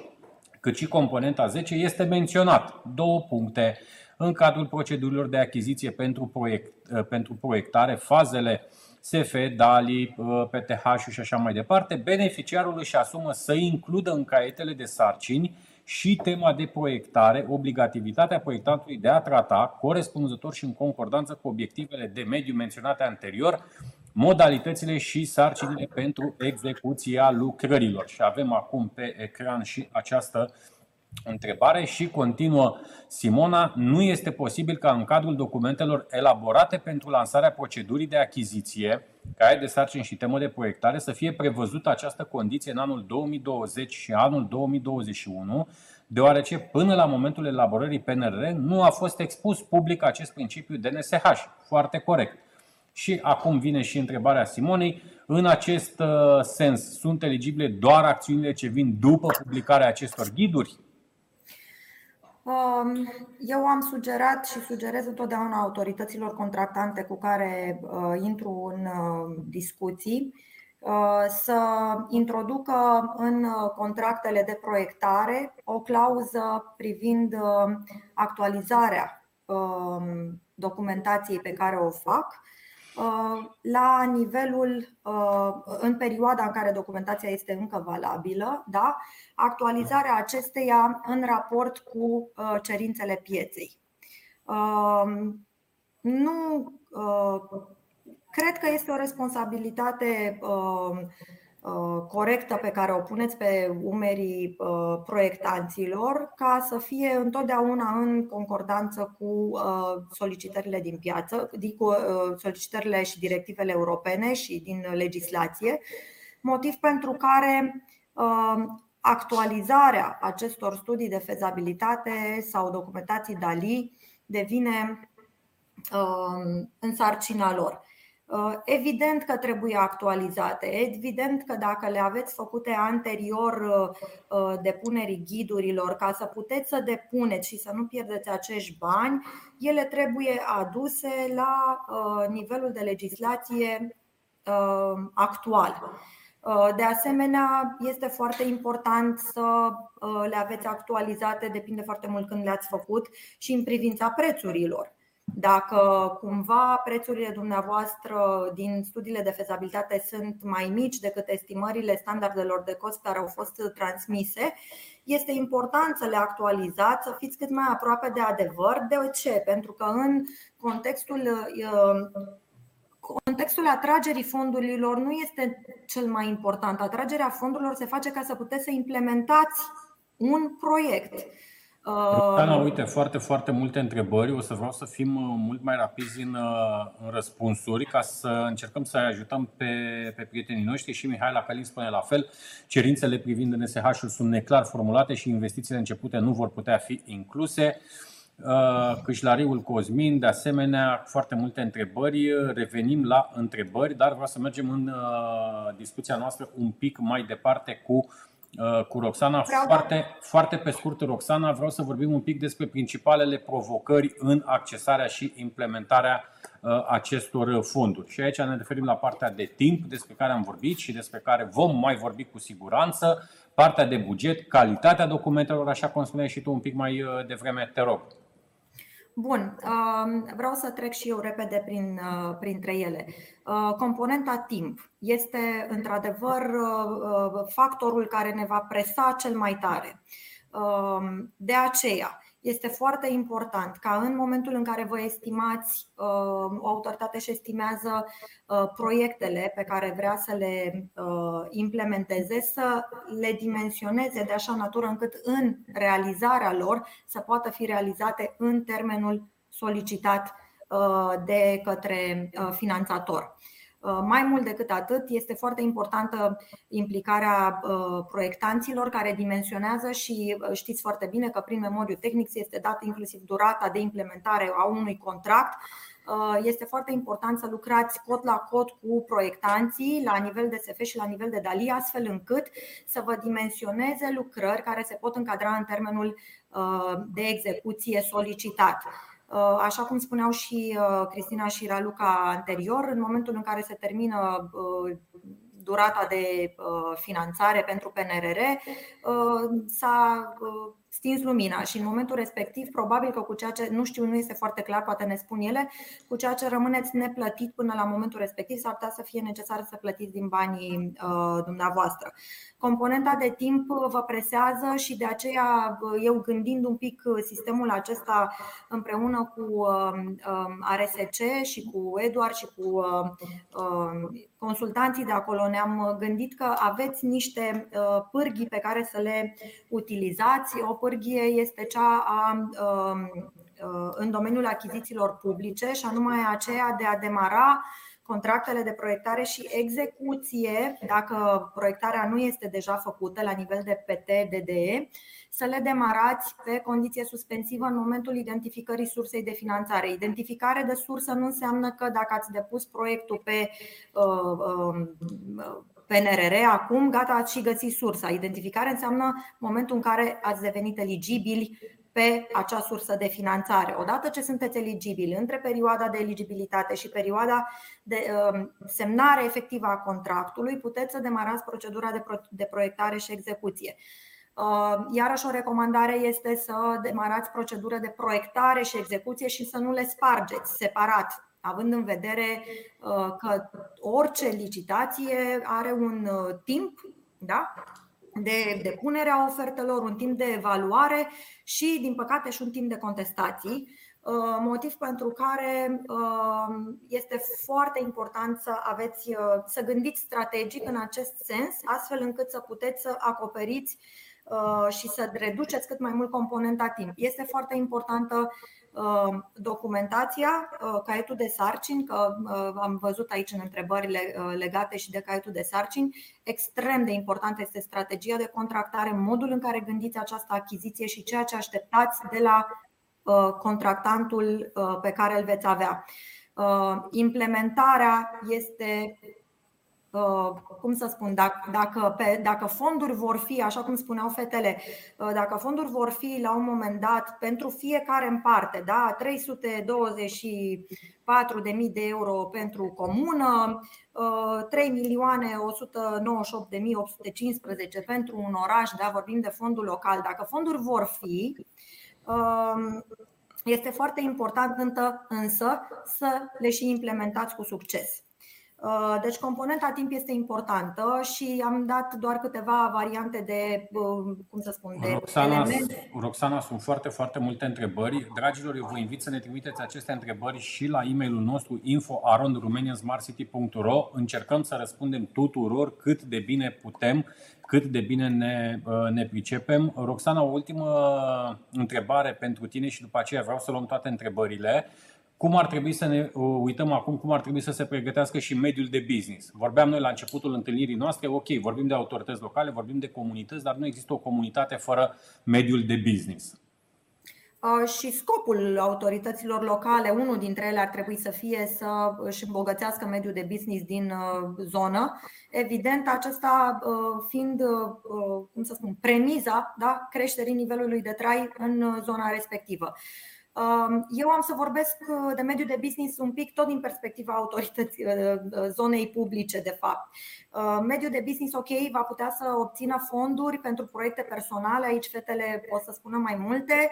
cât și componenta 10, este menționat. Două puncte în cadrul procedurilor de achiziție pentru, proiect, pentru proiectare, fazele SF, DALI, PTH și așa mai departe, beneficiarul își asumă să includă în caietele de sarcini și tema de proiectare, obligativitatea proiectantului de a trata, corespunzător și în concordanță cu obiectivele de mediu menționate anterior, modalitățile și sarcinile pentru execuția lucrărilor. Și avem acum pe ecran și această întrebare și continuă Simona, nu este posibil ca în cadrul documentelor elaborate pentru lansarea procedurii de achiziție, care de sarcini și temă de proiectare, să fie prevăzută această condiție în anul 2020 și anul 2021, deoarece până la momentul elaborării PNR nu a fost expus public acest principiu DNSH. Foarte corect. Și acum vine și întrebarea Simonei. În acest uh, sens, sunt eligibile doar acțiunile ce vin după publicarea acestor ghiduri? Um, eu am sugerat și sugerez întotdeauna autorităților contractante cu care uh, intru în uh, discuții să introducă în contractele de proiectare o clauză privind actualizarea um, documentației pe care o fac Uh, la nivelul, uh, în perioada în care documentația este încă valabilă, da? actualizarea acesteia în raport cu uh, cerințele pieței. Nu cred că este o responsabilitate Uh, corectă pe care o puneți pe umerii uh, proiectanților ca să fie întotdeauna în concordanță cu uh, solicitările din piață, cu solicitările și directivele europene și din legislație, motiv pentru care actualizarea acestor studii de fezabilitate sau documentații DALI devine în sarcina lor. Uh, evident că trebuie actualizate, evident că dacă le aveți făcute anterior uh, uh, depunerii ghidurilor ca să puteți să depuneți și să nu pierdeți acești bani, ele trebuie aduse la nivelul de legislație actual. De asemenea, este foarte important să le aveți actualizate, depinde foarte mult când le-ați făcut, și în privința prețurilor. Dacă cumva prețurile dumneavoastră din studiile de fezabilitate sunt mai mici decât estimările standardelor de cost care au fost transmise, este important să le actualizați, să fiți cât mai aproape de adevăr. De ce? Pentru că în contextul uh, Contextul atragerii fondurilor nu este cel mai important. Atragerea fondurilor se face ca să puteți să implementați un proiect. Roxana, uite, foarte, foarte multe întrebări. O să vreau să fim uh, mult mai rapizi în, uh, în răspunsuri ca să încercăm să ajutăm pe, pe prietenii noștri și Mihaela Calin spune la fel. Cerințele privind NSH-ul sunt neclar formulate și investițiile începute nu vor putea fi incluse. Uh, Câșlariul Cosmin, de asemenea, foarte multe întrebări. Revenim la întrebări, dar vreau să mergem în discuția noastră un pic mai departe cu Uh, cu Roxana. Vreau foarte, foarte pe scurt, Roxana, vreau să vorbim un pic despre principalele provocări în accesarea și implementarea uh, acestor fonduri. Și aici ne referim la partea de timp despre care am vorbit și despre care vom mai vorbi cu siguranță, partea de buget, calitatea documentelor, așa cum spuneai și tu un pic mai uh, devreme, te rog. Bun, um, vreau să trec și eu repede prin, uh, printre ele. Uh, componenta timp este într-adevăr uh, factorul care ne va presa cel mai tare. Um, de aceea, este foarte important ca în momentul în care vă estimați, uh, o autoritate și estimează uh, proiectele pe care vrea să le uh, implementeze, să le dimensioneze de așa natură încât în realizarea lor să poată fi realizate în termenul solicitat de către finanțator. Uh, mai mult decât atât, este foarte importantă implicarea uh, proiectanților care dimensionează și uh, știți foarte bine că prin memoriu tehnic este dată inclusiv durata de implementare a unui contract Este foarte important să lucrați cot la cot cu proiectanții la nivel de SF și la nivel de DALI, astfel încât să vă dimensioneze lucrări care se pot încadra în termenul de execuție solicitat. Așa cum spuneau și Cristina și Raluca anterior, în momentul în care se termină durata de finanțare pentru PNRR, s-a stins lumina și în momentul respectiv, probabil că cu ceea ce nu știu, nu este foarte clar, poate ne spun ele, cu ceea ce rămâneți neplătit până la momentul respectiv, s-ar putea să fie necesar să plătiți din banii uh, dumneavoastră. Componenta de timp vă presează și de aceea eu gândind un pic sistemul acesta împreună cu um, RSC și cu Eduard și cu um, consultanții de acolo ne-am gândit că aveți niște uh, pârghii pe care să le utilizați. O pârghie este cea a um, uh, în domeniul achizițiilor publice și anume aceea de a demara contractele de proiectare și execuție, dacă proiectarea nu este deja făcută la nivel de PT, DDE, să le demarați pe condiție suspensivă în momentul identificării sursei de finanțare. Identificare de sursă nu înseamnă că dacă ați depus proiectul pe uh, uh, PNRR acum, gata, ați și găsit sursa. Identificare înseamnă momentul în care ați devenit eligibili pe acea sursă de finanțare. Odată ce sunteți eligibili între perioada de eligibilitate și perioada de um, semnare efectivă a contractului, puteți să demarați procedura de proiectare și execuție. Uh, iarăși o recomandare este să demarați procedura de proiectare și execuție și să nu le spargeți separat, având în vedere uh, că orice licitație are un uh, timp da? de depunere a ofertelor, un timp de evaluare și, din păcate, și un timp de contestații. Uh, motiv pentru care uh, este foarte important să aveți, uh, să gândiți strategic în acest sens, astfel încât să puteți să acoperiți și să reduceți cât mai mult componenta timp. Este foarte importantă Um, documentația, uh, caietul de sarcini, că uh, am văzut aici în întrebările uh, legate și de caietul de sarcini, extrem de importantă este strategia de contractare, modul în care gândiți această achiziție și ceea ce așteptați de la contractantul pe care îl veți avea. Implementarea este Uh, cum să spun, dacă, dacă, pe, dacă fonduri vor fi, așa cum spuneau fetele, uh, dacă fonduri vor fi la un moment dat pentru fiecare în parte, da, 324.000 de euro pentru comună, 3 uh, milioane 198.815 pentru un oraș, da, vorbim de fondul local. Dacă fonduri vor fi, este foarte important însă să le și implementați cu succes. Uh, deci componenta timp este importantă și am dat doar câteva variante de, uh, cum să spun, de Roxana, elemente. Roxana, sunt foarte, foarte multe întrebări. Dragilor, eu vă invit să ne trimiteți aceste întrebări și la e-mailul nostru info.romaniansmartcity.ro Încercăm să răspundem tuturor cât de bine putem, cât de bine ne, uh, ne pricepem. Roxana, o ultimă întrebare pentru tine și după aceea vreau să luăm toate întrebările cum ar trebui să ne uh, uităm acum, cum ar trebui să se pregătească și mediul de business. Vorbeam noi la începutul întâlnirii noastre, ok, vorbim de autorități locale, vorbim de comunități, dar nu există o comunitate fără mediul de business. Uh, și scopul autorităților locale, unul dintre ele ar trebui să fie să își îmbogățească mediul de business din uh, zonă. Evident, acesta fiind, cum să spun, premiza da, creșterii nivelului de trai în zona respectivă. Um, eu am să vorbesc uh, de mediul de business un pic tot din perspectiva autorității uh, uh, zonei publice, de fapt. Mediul de business, ok, va putea să obțină fonduri pentru proiecte personale, aici fetele pot să spună mai multe,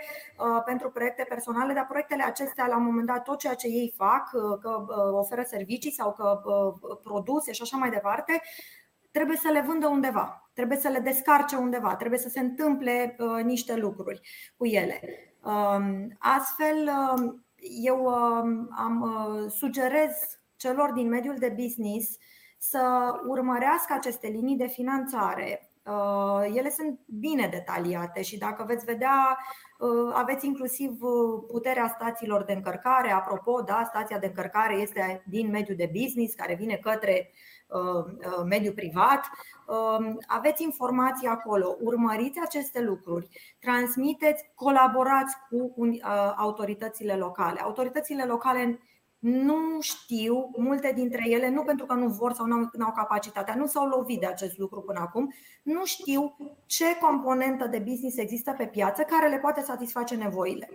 pentru proiecte personale, dar proiectele acestea, la un moment dat, tot ceea ce ei fac, că oferă servicii sau că produse și așa mai departe, trebuie să le vândă undeva, trebuie să le descarce undeva, trebuie să se întâmple niște lucruri cu ele. Um, astfel, um, eu um, am uh, sugerez celor din mediul de business să urmărească aceste linii de finanțare. Uh, ele sunt bine detaliate și dacă veți vedea, uh, aveți inclusiv puterea stațiilor de încărcare. Apropo, da, stația de încărcare este din mediul de business care vine către mediul privat. Um, aveți informații acolo, urmăriți aceste lucruri, transmiteți, colaborați cu uh, autoritățile locale. Autoritățile locale nu știu, multe dintre ele, nu pentru că nu vor sau nu au capacitatea, nu s-au lovit de acest lucru până acum, nu știu ce componentă de business există pe piață care le poate satisface nevoile.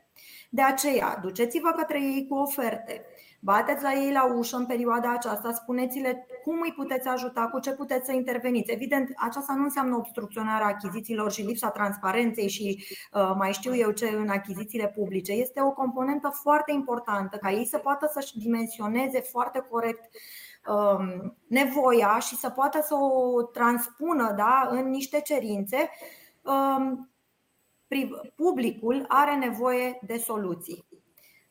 De aceea, duceți-vă către ei cu oferte, Bateți la ei la ușă în perioada aceasta, spuneți-le cum îi puteți ajuta, cu ce puteți să interveniți. Evident, aceasta nu înseamnă obstrucționarea achizițiilor și lipsa transparenței și uh, mai știu eu ce în achizițiile publice. Este o componentă foarte importantă ca ei să poată să-și dimensioneze foarte corect um, nevoia și să poată să o transpună da, în niște cerințe. Um, publicul are nevoie de soluții.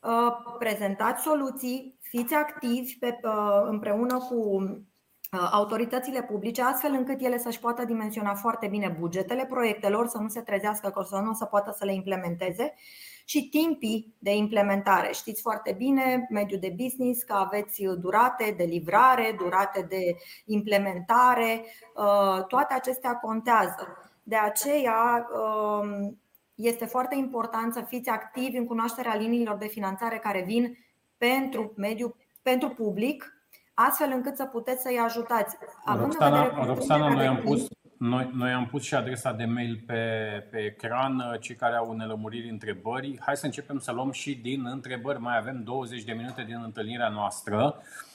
Uh, prezentați soluții, fiți activi pe, uh, împreună cu uh, autoritățile publice, astfel încât ele să-și poată dimensiona foarte bine bugetele proiectelor, să nu se trezească că să nu se poată să le implementeze și timpii de implementare. Știți foarte bine, mediul de business, că aveți durate de livrare, durate de implementare, toate acestea contează. De aceea, um, este foarte important să fiți activi în cunoașterea liniilor de finanțare care vin pentru mediul, pentru public, astfel încât să puteți să-i ajutați. Roxana, Roxana noi, am pus, noi, noi am pus și adresa de mail pe, pe ecran, cei care au nelămuriri, întrebări. Hai să începem să luăm și din întrebări. Mai avem 20 de minute din întâlnirea noastră. Uh,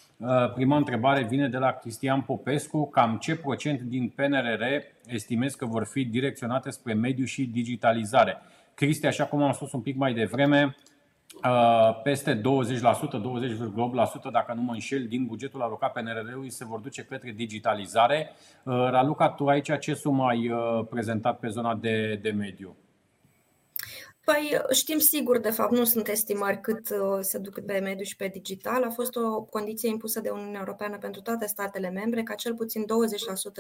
prima întrebare vine de la Cristian Popescu. Cam ce procent din PNRR estimezi că vor fi direcționate spre mediu și digitalizare? Cristi, așa cum am spus un pic mai devreme, uh, peste 20%, 20,8% dacă nu mă înșel, din bugetul alocat PNRR-ului se vor duce către digitalizare. Uh, Raluca, tu aici ce sumă ai prezentat pe zona de, de mediu? Păi știm sigur, de fapt, nu sunt estimări cât uh, se duc pe mediu și pe digital. A fost o condiție impusă de Uniunea Europeană pentru toate statele membre ca cel puțin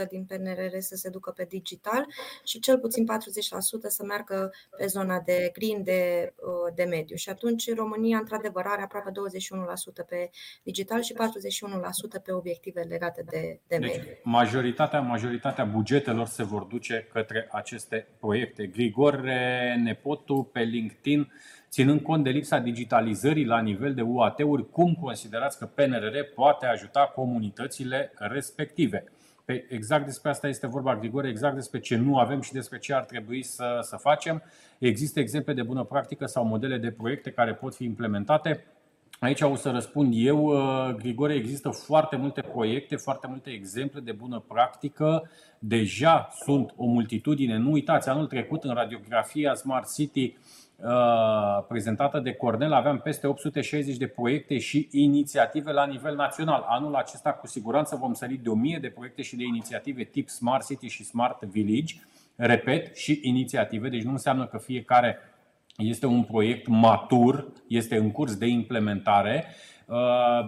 20% din PNRR să se ducă pe digital și cel puțin 40% să meargă pe zona de green, de, uh, de mediu. Și atunci România, într-adevăr, are aproape 21% pe digital și 41% pe obiective legate de, de deci, mediu. Majoritatea, majoritatea bugetelor se vor duce către aceste proiecte. Grigore Nepotu, pe LinkedIn, ținând cont de lipsa digitalizării la nivel de UAT-uri, cum considerați că PNRR poate ajuta comunitățile respective? Pe exact despre asta este vorba, Grigore, exact despre ce nu avem și despre ce ar trebui să, să facem. Există exemple de bună practică sau modele de proiecte care pot fi implementate. Aici o să răspund eu, uh, Grigore, există foarte multe proiecte, foarte multe exemple de bună practică. Deja sunt o multitudine. Nu uitați, anul trecut în radiografia Smart City uh, prezentată de Cornel aveam peste 860 de proiecte și inițiative la nivel național. Anul acesta cu siguranță vom sări de 1000 de proiecte și de inițiative tip Smart City și Smart Village. Repet, și inițiative, deci nu înseamnă că fiecare este un proiect matur, este în curs de implementare, uh,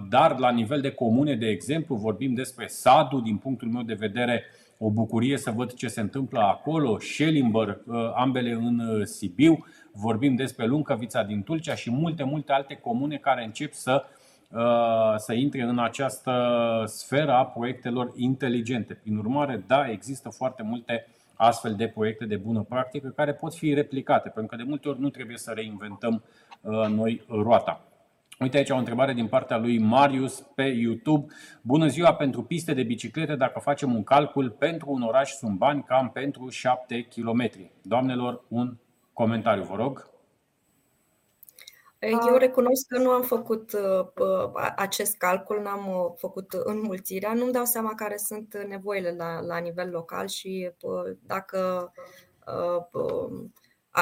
dar la nivel de comune, de exemplu, vorbim despre Sadu, din punctul meu de vedere, o bucurie să văd ce se întâmplă acolo, Schellimber, uh, ambele în uh, Sibiu, vorbim despre Luncavița din Tulcea și multe, multe alte comune care încep să, să intre în această sferă a proiectelor inteligente. Prin urmare, da, există foarte multe uh, astfel de proiecte de bună practică care pot fi replicate, pentru că de multe ori nu trebuie să reinventăm uh, noi roata. Uite aici o întrebare din partea lui Marius pe YouTube. Bună ziua pentru piste de biciclete dacă facem un calcul pentru un oraș sunt bani cam pentru 7 km. Doamnelor, un comentariu, vă rog. Eu recunosc că nu am făcut uh, acest calcul, n-am uh, făcut înmulțirea, nu-mi dau seama care sunt nevoile la, la nivel local și uh, dacă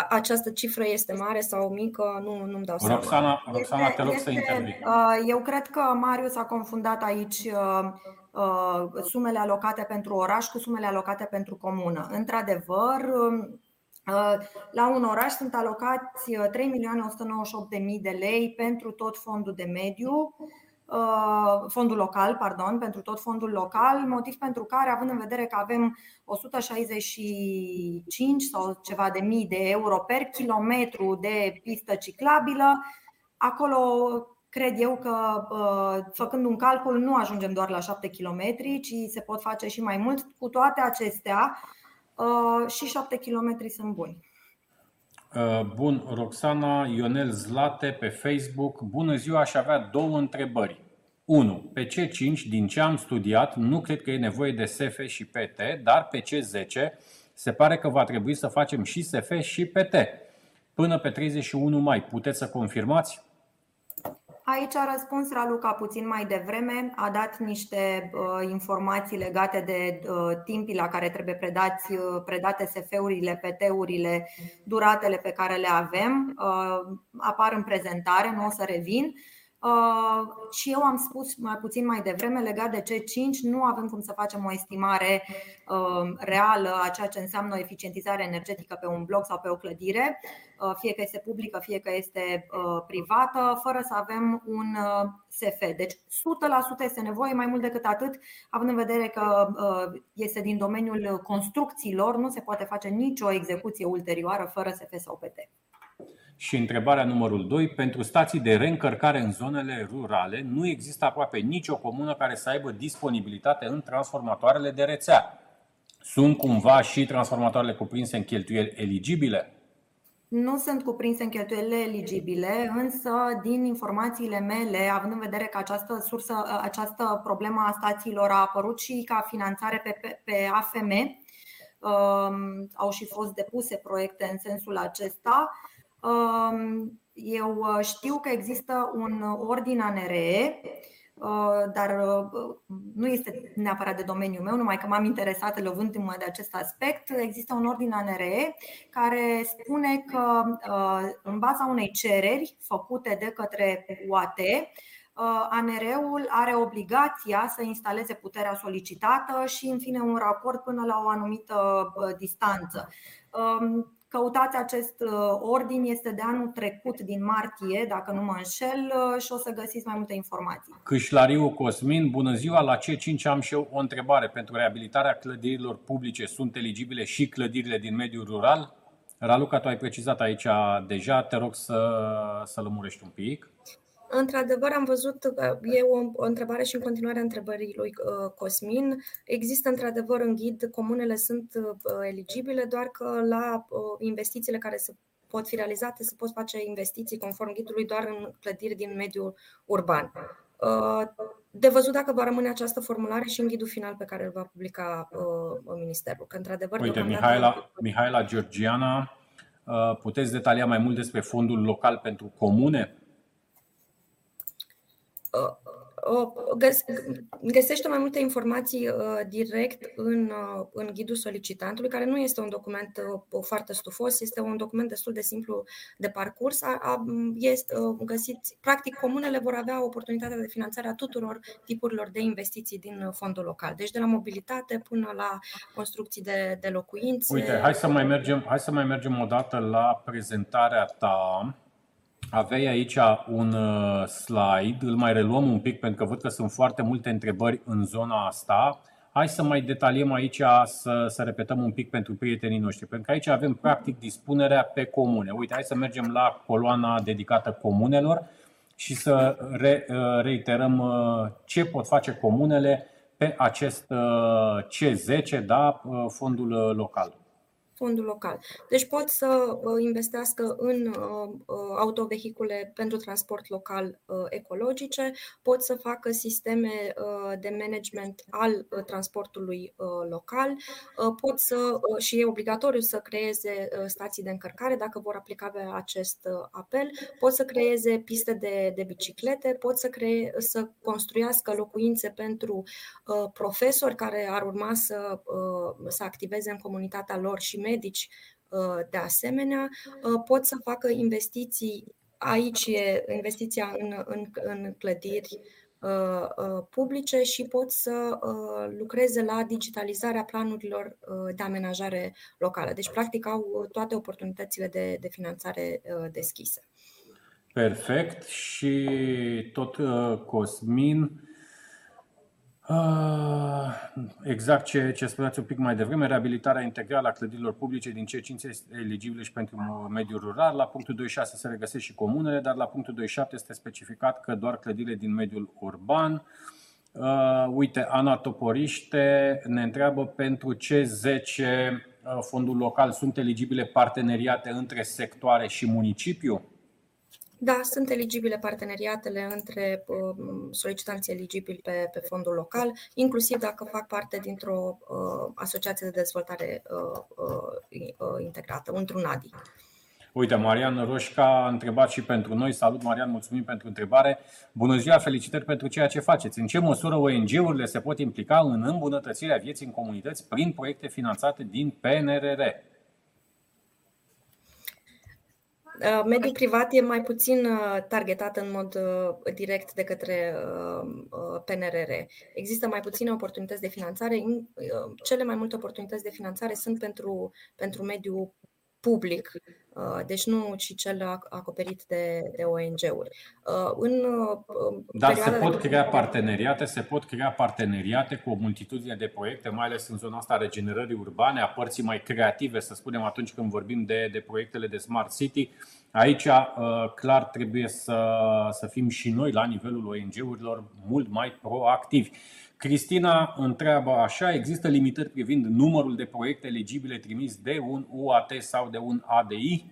această cifră este mare sau mică, nu, nu-mi dau seama. Roxana, Roxana te rog să intervii. Eu cred că Marius a confundat aici sumele alocate pentru oraș cu sumele alocate pentru comună. Într-adevăr, Uh, la un oraș sunt alocați 3.198.000 uh, de lei pentru tot fondul de mediu, uh, fondul local, pardon, pentru tot fondul local, motiv pentru care, având în vedere că avem 165 sau ceva de mii de euro per kilometru de pistă ciclabilă, acolo cred eu că făcând un calcul nu ajungem doar la 7 km, ci se pot face și mai mult. Cu toate acestea, Uh, și 7 km sunt buni. Uh, bun, Roxana Ionel Zlate pe Facebook. Bună ziua, aș avea două întrebări. 1. Pe C5, din ce am studiat, nu cred că e nevoie de SF și PT, dar pe C10 se pare că va trebui să facem și SF și PT. Până pe 31 mai, puteți să confirmați? Aici a răspuns Raluca puțin mai devreme, a dat niște uh, informații legate de uh, timpii la care trebuie predați, uh, predate SF-urile, PT-urile, duratele pe care le avem. Uh, apar în prezentare, nu o să revin. Uh, Uh, și eu am spus mai puțin mai devreme legat de C5, nu avem cum să facem o estimare uh, reală a ceea ce înseamnă eficientizare energetică pe un bloc sau pe o clădire, uh, fie că este publică, fie că este privată, fără să avem un SF. Deci 100% este nevoie, mai mult decât atât, având în vedere că este din domeniul construcțiilor, nu se poate face nicio execuție ulterioară fără SF sau PT. Și întrebarea numărul 2. Pentru stații de reîncărcare în zonele rurale nu există aproape nicio comună care să aibă disponibilitate în transformatoarele de rețea. Sunt cumva și transformatoarele cuprinse în cheltuieli eligibile? Nu sunt cuprinse în cheltuielile eligibile, însă din informațiile mele, având în vedere că această sursă, această problemă a stațiilor a apărut și ca finanțare pe, pe, pe AFM, um, au și fost depuse proiecte în sensul acesta. Um, eu uh, știu că există un ordin ANRE, uh, dar uh, nu este neapărat de domeniul meu, numai că m-am interesat lovându-mă de acest aspect. Există un ordin ANRE care spune că, în baza unei cereri făcute de către UAT, ANR-ul are obligația să instaleze puterea solicitată și, în fine, un raport până la o anumită distanță. Um, Căutați acest uh, ordin, este de anul trecut, din martie, dacă nu mă înșel, uh, și o să găsiți mai multe informații. Câșlariu Cosmin, bună ziua! La C5 am și eu o întrebare. Pentru reabilitarea clădirilor publice sunt eligibile și clădirile din mediul rural? Raluca, tu ai precizat aici deja, te rog să, să lămurești un pic. Într-adevăr, am văzut că e o, o întrebare și în continuare a întrebării lui uh, Cosmin. Există, într-adevăr, în ghid, comunele sunt uh, eligibile, doar că la uh, investițiile care se pot fi realizate, se pot face investiții conform ghidului doar în clădiri din mediul urban. De văzut dacă va rămâne această formulare și în ghidul final pe care îl va publica Ministerul. Că, într-adevăr, Uite, Mihaela, Mihaela Georgiana, puteți detalia mai mult despre fondul local pentru comune? Găsește mai multe informații uh, direct în, uh, în ghidul solicitantului, care nu este un document uh, foarte stufos, este un document destul de simplu de parcurs. A, a, este, găsiți, practic, comunele vor avea oportunitatea de finanțare a tuturor tipurilor de investiții din fondul local, deci de la mobilitate până la construcții de, de locuințe. Uite, hai să mai mergem, hai să mai mergem o dată la prezentarea ta Aveai aici un uh, slide, îl mai reluăm un pic pentru că văd că sunt foarte multe întrebări în zona asta. Hai să mai detaliem aici, să, să repetăm un pic pentru prietenii noștri, pentru că aici avem practic dispunerea pe comune. Uite, hai să mergem la coloana dedicată comunelor și să re, uh, reiterăm uh, ce pot face comunele pe acest C10, da, fondul local fondul local. Deci pot să uh, investească în uh, uh, autovehicule pentru transport local ecologice, pot să facă sisteme de management al transportului local, pot să și e obligatoriu să creeze stații de încărcare dacă vor aplica pe acest apel, pot să creeze piste de, de biciclete, pot să, cree, să construiască locuințe pentru profesori care ar urma să, să activeze în comunitatea lor și medici uh, de asemenea, uh, pot să facă investiții, aici e investiția în, în, în clădiri uh, publice și pot să lucreze la digitalizarea planurilor de amenajare locală. Deci, practic, au toate oportunitățile de, de finanțare deschise. Perfect. Și tot Cosmin Ah, exact ce, ce spuneați un pic mai devreme, reabilitarea integrală a clădirilor publice din C5 este eligibilă și pentru mediul rural. La punctul 26 se regăsesc și comunele, dar la punctul 27 este specificat că doar clădirile din mediul urban. Uh, uite, Ana Toporiște ne întreabă pentru C10 uh, fondul local sunt eligibile parteneriate între sectoare și municipiu? Da, sunt eligibile parteneriatele între solicitanții eligibili pe, pe fondul local, inclusiv dacă fac parte dintr-o uh, asociație de dezvoltare uh, uh, integrată, într-un ADI. Uite, Marian Roșca a întrebat și pentru noi. Salut, Marian, mulțumim pentru întrebare. Bună ziua, felicitări pentru ceea ce faceți. În ce măsură ONG-urile se pot implica în îmbunătățirea vieții în comunități prin proiecte finanțate din PNRR? Uh, mediul privat e mai puțin uh, targetat în mod uh, direct de către PNRR. Există mai puține oportunități de finanțare. Cele mai multe oportunități de finanțare sunt pentru, pentru mediul public, uh, deci nu și cel acoperit de, de ONG-uri. Uh, în uh, Dar se pot crea parteneriate, se pot crea parteneriate cu o multitudine de proiecte, mai ales în zona asta a regenerării urbane, a părții mai creative, să spunem, atunci când vorbim de, de proiectele de Smart City. Aici, clar, trebuie să, să fim și noi, la nivelul ONG-urilor, mult mai proactivi. Cristina întreabă așa, există limitări privind numărul de proiecte eligibile trimis de un UAT sau de un ADI?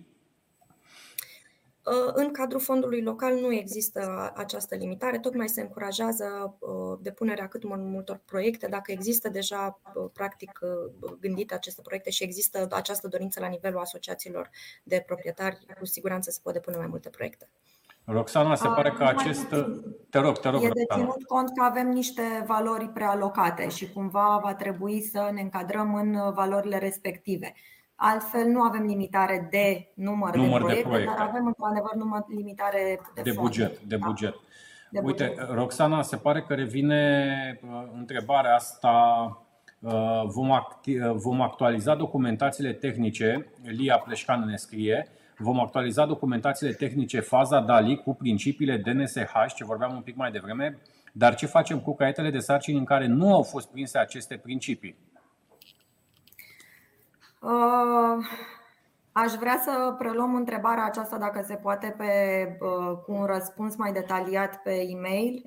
Uh, în cadrul fondului local nu există această limitare, tocmai se încurajează uh, depunerea cât mai multor proiecte. Dacă există deja uh, practic gândite aceste proiecte și există această dorință la nivelul asociațiilor de proprietari, cu siguranță se pot depune mai multe proiecte. Roxana, se pare că acest. Te rog, te rog. E de ținut cont că avem niște valori prealocate și cumva va trebui să ne încadrăm în valorile respective. Altfel, nu avem limitare de număr, număr de, proiecte, de proiecte, dar avem într-adevăr număr, limitare de, de buget. De da. buget. De Uite, buget. Roxana, se pare că revine uh, întrebarea asta. Uh, vom, acti- uh, vom actualiza documentațiile tehnice, Lia Pleșcan ne scrie, Vom actualiza documentațiile tehnice faza DALI cu principiile DNSH, ce vorbeam un pic mai devreme, dar ce facem cu caietele de sarcini în care nu au fost prinse aceste principii? Uh, aș vrea să preluăm întrebarea aceasta, dacă se poate, pe, uh, cu un răspuns mai detaliat pe e-mail.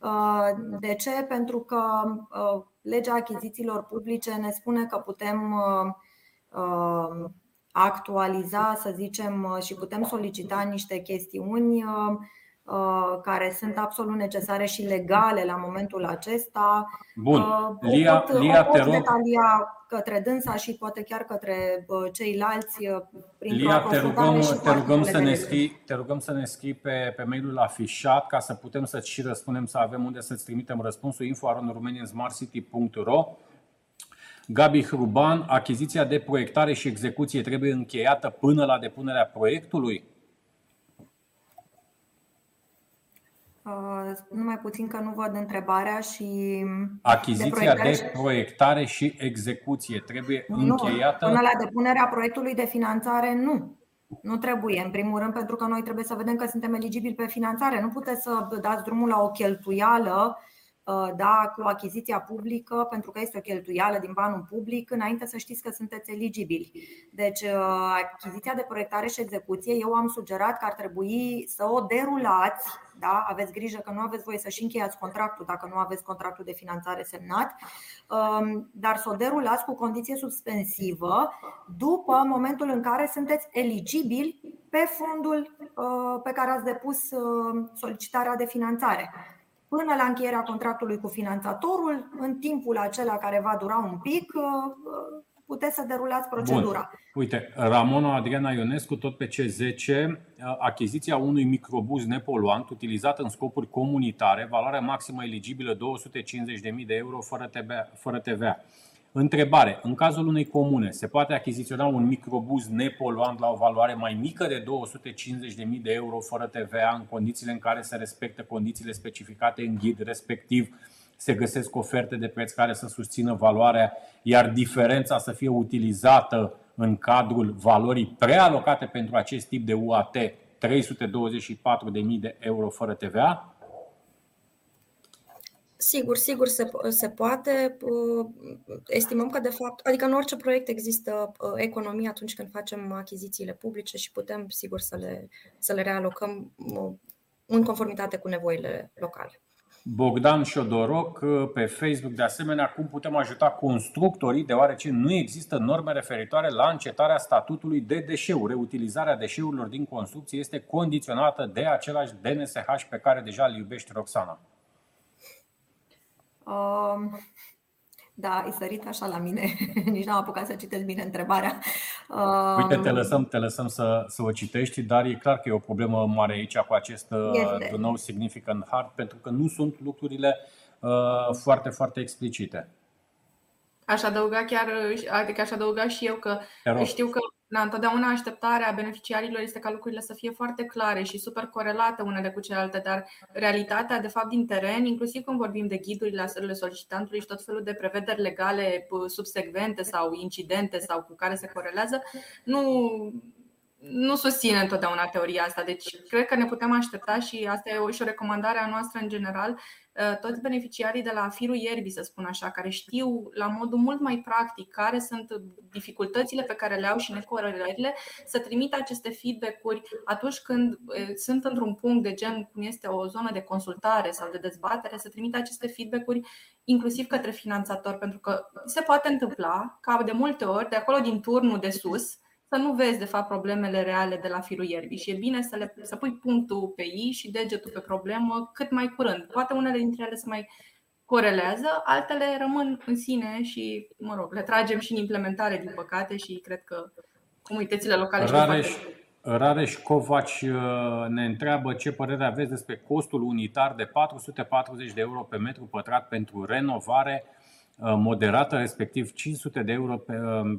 Uh, de ce? Pentru că uh, legea achizițiilor publice ne spune că putem uh, actualiza, să zicem, și putem solicita niște chestiuni uh, uh, care sunt absolut necesare și legale la momentul acesta. Bun, uh, Lia, pot, Lia pot te rog. detalia către dânsa și poate chiar către ceilalți Lia, te rugăm, te rugăm să ne scrii, te rugăm să ne scrii pe, pe mailul afișat ca să putem să-ți și răspundem, să avem unde să-ți trimitem răspunsul info.romaniansmartcity.ro Gabi Hruban, achiziția de proiectare și execuție trebuie încheiată până la depunerea proiectului? Uh, numai puțin că nu văd întrebarea și. Achiziția de, de proiectare și execuție trebuie nu, încheiată. Până la depunerea proiectului de finanțare, nu. Nu trebuie, în primul rând, pentru că noi trebuie să vedem că suntem eligibili pe finanțare. Nu puteți să dați drumul la o cheltuială Uh, da, cu achiziția publică, pentru că este o cheltuială din banul public, înainte să știți că sunteți eligibili. Deci, uh, achiziția de proiectare și execuție, eu am sugerat că ar trebui să o derulați. Da? Aveți grijă că nu aveți voie să și încheiați contractul dacă nu aveți contractul de finanțare semnat, um, dar să o derulați cu condiție suspensivă după momentul în care sunteți eligibili pe fondul uh, pe care ați depus solicitarea de finanțare până la încheierea contractului cu finanțatorul, în timpul acela care va dura un pic, uh, uh, puteți să derulați procedura. Bun. Uite, Ramona Adriana Ionescu, tot pe C10, uh, achiziția unui microbuz nepoluant utilizat în scopuri comunitare, valoare maximă eligibilă 250.000 de euro fără TVA. Fără TVA. Întrebare. În cazul unei comune, se poate achiziționa un microbuz nepoluant la o valoare mai mică de 250.000 de euro fără TVA în condițiile în care se respectă condițiile specificate în ghid, respectiv se găsesc oferte de preț care să susțină valoarea, iar diferența să fie utilizată în cadrul valorii prealocate pentru acest tip de UAT 324.000 de euro fără TVA? Sigur, sigur se, se poate. Uh, estimăm că, de fapt, adică în orice proiect există uh, economie atunci când facem achizițiile publice și putem, sigur, să le, să le realocăm uh, în conformitate cu nevoile locale. Bogdan Șodoroc pe Facebook, de asemenea, cum putem ajuta constructorii, deoarece nu există norme referitoare la încetarea statutului de deșeuri. Reutilizarea deșeurilor din construcție este condiționată de același DNSH pe care deja îl iubești, Roxana. Um, da, ai sărit așa la mine, nici n-am apucat să citesc bine întrebarea. Uite, te lăsăm, te lăsăm să, să o citești, dar e clar că e o problemă mare aici cu acest este. Uh, nou significant hard, pentru că nu sunt lucrurile uh, foarte, foarte explicite. Aș adăuga chiar, adică aș adăuga și eu că știu că da, întotdeauna așteptarea beneficiarilor este ca lucrurile să fie foarte clare și super corelate unele cu celelalte, dar realitatea, de fapt, din teren, inclusiv când vorbim de ghidurile asărele solicitantului și tot felul de prevederi legale subsecvente sau incidente sau cu care se corelează, nu, nu susține întotdeauna teoria asta. Deci, cred că ne putem aștepta și asta e și o recomandare a noastră în general Uh, toți beneficiarii de la firul ierbii, să spun așa, care știu la modul mult mai practic care sunt dificultățile pe care le au și necorelările, să trimită aceste feedback-uri atunci când uh, sunt într-un punct de gen cum este o zonă de consultare sau de dezbatere, să trimită aceste feedback-uri inclusiv către finanțator, pentru că se poate întâmpla ca de multe ori, de acolo din turnul de sus, să nu vezi de fapt problemele reale de la firul ierbii și e bine să, le, să pui punctul pe ei și degetul pe problemă cât mai curând. Poate unele dintre ele se mai corelează, altele rămân în sine și, mă rog, le tragem și în implementare, din păcate, și cred că comunitățile locale Rareș, Rareș Covaci uh, ne întreabă ce părere aveți despre costul unitar de 440 de euro pe metru pătrat pentru renovare uh, moderată, respectiv 500 de euro pe, uh,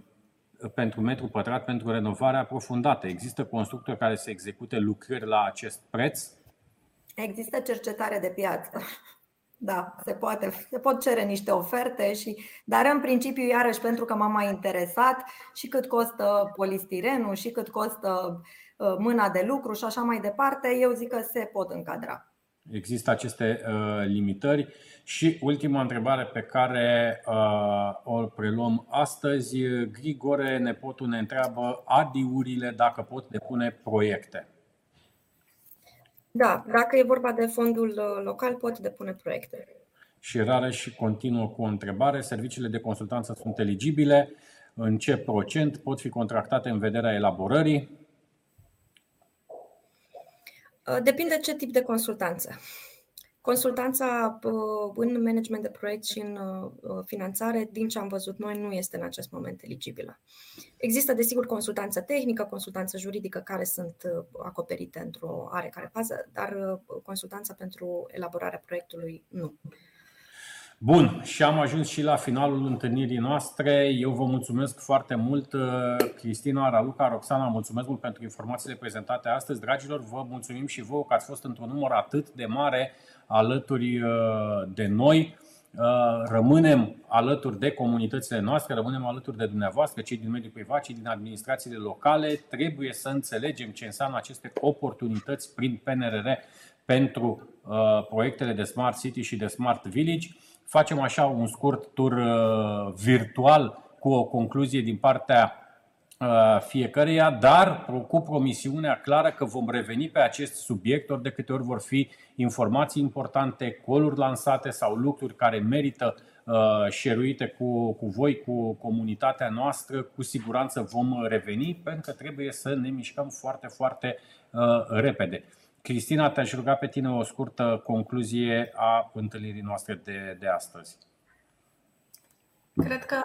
pentru metru pătrat pentru renovare aprofundată. Există constructori care să execute lucrări la acest preț? Există cercetare de piață. Da, se poate. Se pot cere niște oferte, și, dar în principiu, iarăși, pentru că m-am mai interesat și cât costă polistirenul și cât costă uh, mâna de lucru și așa mai departe, eu zic că se pot încadra. Există aceste uh, limitări. Și ultima întrebare pe care uh, o preluăm astăzi, Grigore, nepotul, ne întreabă adiurile dacă pot depune proiecte. Da, dacă e vorba de fondul uh, local, pot depune proiecte. Și rare și continuă cu o întrebare. Serviciile de consultanță sunt eligibile? În ce procent pot fi contractate în vederea elaborării? Uh, depinde ce tip de consultanță. Consultanța uh, în management de proiect și în uh, finanțare, din ce am văzut noi, nu este în acest moment eligibilă. Există, desigur, consultanță tehnică, consultanță juridică care sunt acoperite într-o oarecare fază, dar consultanța pentru elaborarea proiectului nu. Bun, și am ajuns și la finalul întâlnirii noastre. Eu vă mulțumesc foarte mult, uh, Cristina, Raluca, Roxana, mulțumesc mult pentru informațiile prezentate astăzi. Dragilor, vă mulțumim și vouă că ați fost într-un număr atât de mare alături uh, de noi. Uh, rămânem alături de comunitățile noastre, rămânem alături de dumneavoastră, cei din mediul privat, cei din administrațiile locale. Trebuie să înțelegem ce înseamnă aceste oportunități prin PNRR pentru proiectele de Smart City și de Smart Village facem așa un scurt tur uh, virtual cu o concluzie din partea uh, fiecăreia, dar cu promisiunea clară că vom reveni pe acest subiect ori de câte ori vor fi informații importante, coluri lansate sau lucruri care merită uh, șeruite cu, cu voi, cu comunitatea noastră, cu siguranță vom reveni pentru că trebuie să ne mișcăm foarte, foarte uh, repede. Cristina, te-aș ruga pe tine o scurtă concluzie a întâlnirii noastre de, de astăzi. Cred că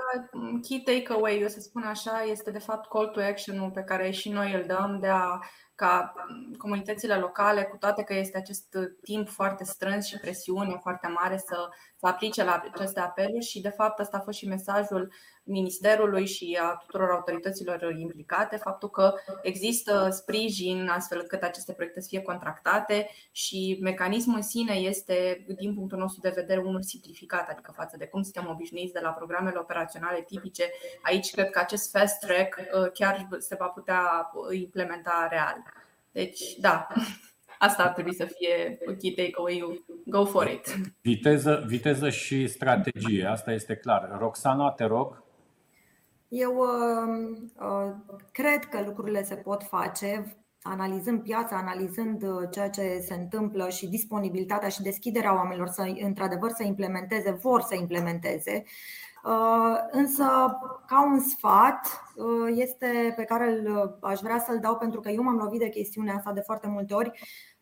key takeaway, eu să spun așa, este de fapt call to action-ul pe care și noi îl dăm de a ca comunitățile locale, cu toate că este acest timp foarte strâns și presiune foarte mare să, să aplice la aceste apeluri și de fapt asta a fost și mesajul Ministerului și a tuturor autorităților implicate, faptul că există sprijin astfel încât aceste proiecte să fie contractate și mecanismul în sine este, din punctul nostru de vedere, unul simplificat, adică față de cum suntem obișnuiți de la programele operaționale tipice. Aici cred că acest fast track uh, chiar se va putea implementa real. Deci, da, asta ar trebui să fie key takeaway-ul. Go for it. Viteză, viteză și strategie, asta este clar. Roxana, te rog. Eu uh, uh, cred că lucrurile se pot face. analizând piața, analizând ceea ce se întâmplă și disponibilitatea și deschiderea oamenilor să într-adevăr să implementeze, vor să implementeze. Însă, ca un sfat, este pe care îl, aș vrea să-l dau pentru că eu m-am lovit de chestiunea asta de foarte multe ori,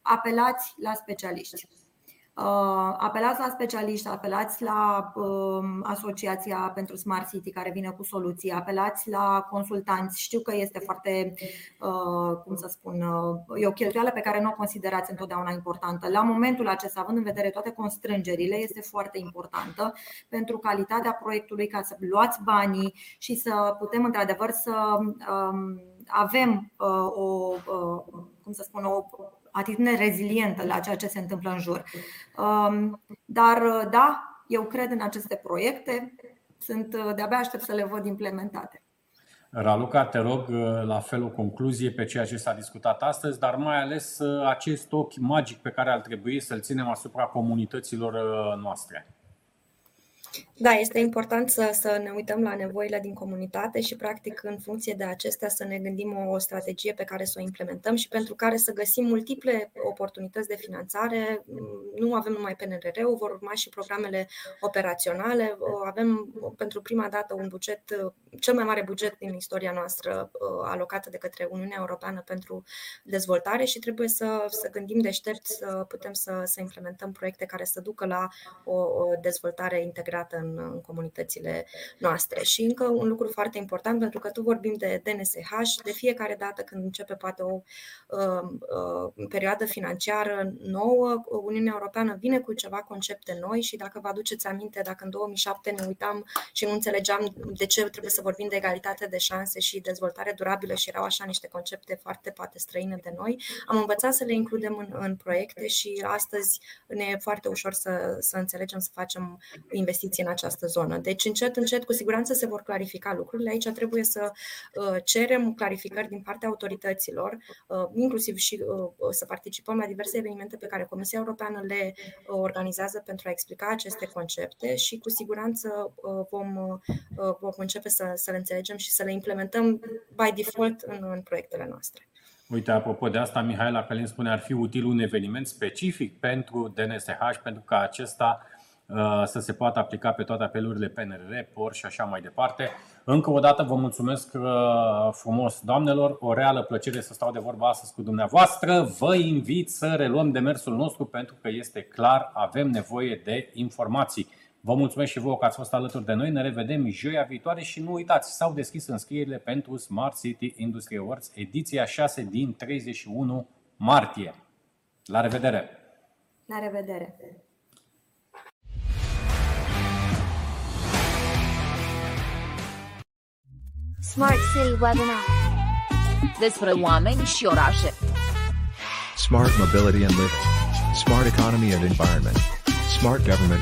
apelați la specialiști. Uh, apelați la specialiști, apelați la um, Asociația pentru Smart City care vine cu soluții, apelați la consultanți. Știu că este foarte, uh, cum să spun, uh, e o cheltuială pe care nu o considerați întotdeauna importantă. La momentul acesta, având în vedere toate constrângerile, este foarte importantă pentru calitatea proiectului, ca să luați banii și să putem într-adevăr să um, avem o, cum să spun, o atitudine rezilientă la ceea ce se întâmplă în jur. Um, dar da, eu cred în aceste proiecte, sunt de-abia aștept să le văd implementate. Raluca, te rog la fel o concluzie pe ceea ce s-a discutat astăzi, dar mai ales acest ochi magic pe care ar trebui să-l ținem asupra comunităților noastre. Da, este important să, să ne uităm la nevoile din comunitate și, practic, în funcție de acestea, să ne gândim o, o strategie pe care să o implementăm și pentru care să găsim multiple oportunități de finanțare. Nu avem numai PNRR-ul, vor urma și programele operaționale. Avem pentru prima dată un buget, cel mai mare buget din istoria noastră alocat de către Uniunea Europeană pentru dezvoltare și trebuie să, să gândim deștept să putem să, să implementăm proiecte care să ducă la o, o dezvoltare integrată în în, comunitățile noastre. Și încă un lucru foarte important, pentru că tu vorbim de DNSH, de fiecare dată când începe poate o uh, uh, perioadă financiară nouă, Uniunea Europeană vine cu ceva concepte noi și dacă vă aduceți aminte, dacă în 2007 ne uitam și nu înțelegeam de ce trebuie să vorbim de egalitate de șanse și dezvoltare durabilă și erau așa niște concepte foarte poate străine de noi, am învățat să le includem în, în proiecte și astăzi ne e foarte ușor să, să înțelegem să facem investiții în această zonă. Deci, încet, încet, cu siguranță se vor clarifica lucrurile. Aici trebuie să uh, cerem clarificări din partea autorităților, uh, inclusiv și uh, să participăm la diverse evenimente pe care Comisia Europeană le organizează pentru a explica aceste concepte și cu siguranță vom, vom începe să, să le înțelegem și să le implementăm by default în, în proiectele noastre. Uite, apropo de asta, Mihaela Călin spune ar fi util un eveniment specific pentru DNSH, pentru că acesta Uh, să se poată aplica pe toate apelurile PNRR, POR și așa mai departe. Încă o dată vă mulțumesc uh, frumos, doamnelor, o reală plăcere să stau de vorba astăzi cu dumneavoastră. Vă invit să reluăm demersul nostru pentru că este clar, avem nevoie de informații. Vă mulțumesc și vouă că ați fost alături de noi. Ne revedem joia viitoare și nu uitați, s-au deschis înscrierile pentru Smart City Industry Awards, ediția 6 din 31 martie. La revedere! La revedere! Smart City Webinar. Despre oameni și orașe Smart Mobility and Living. Smart Economy and Environment. Smart Government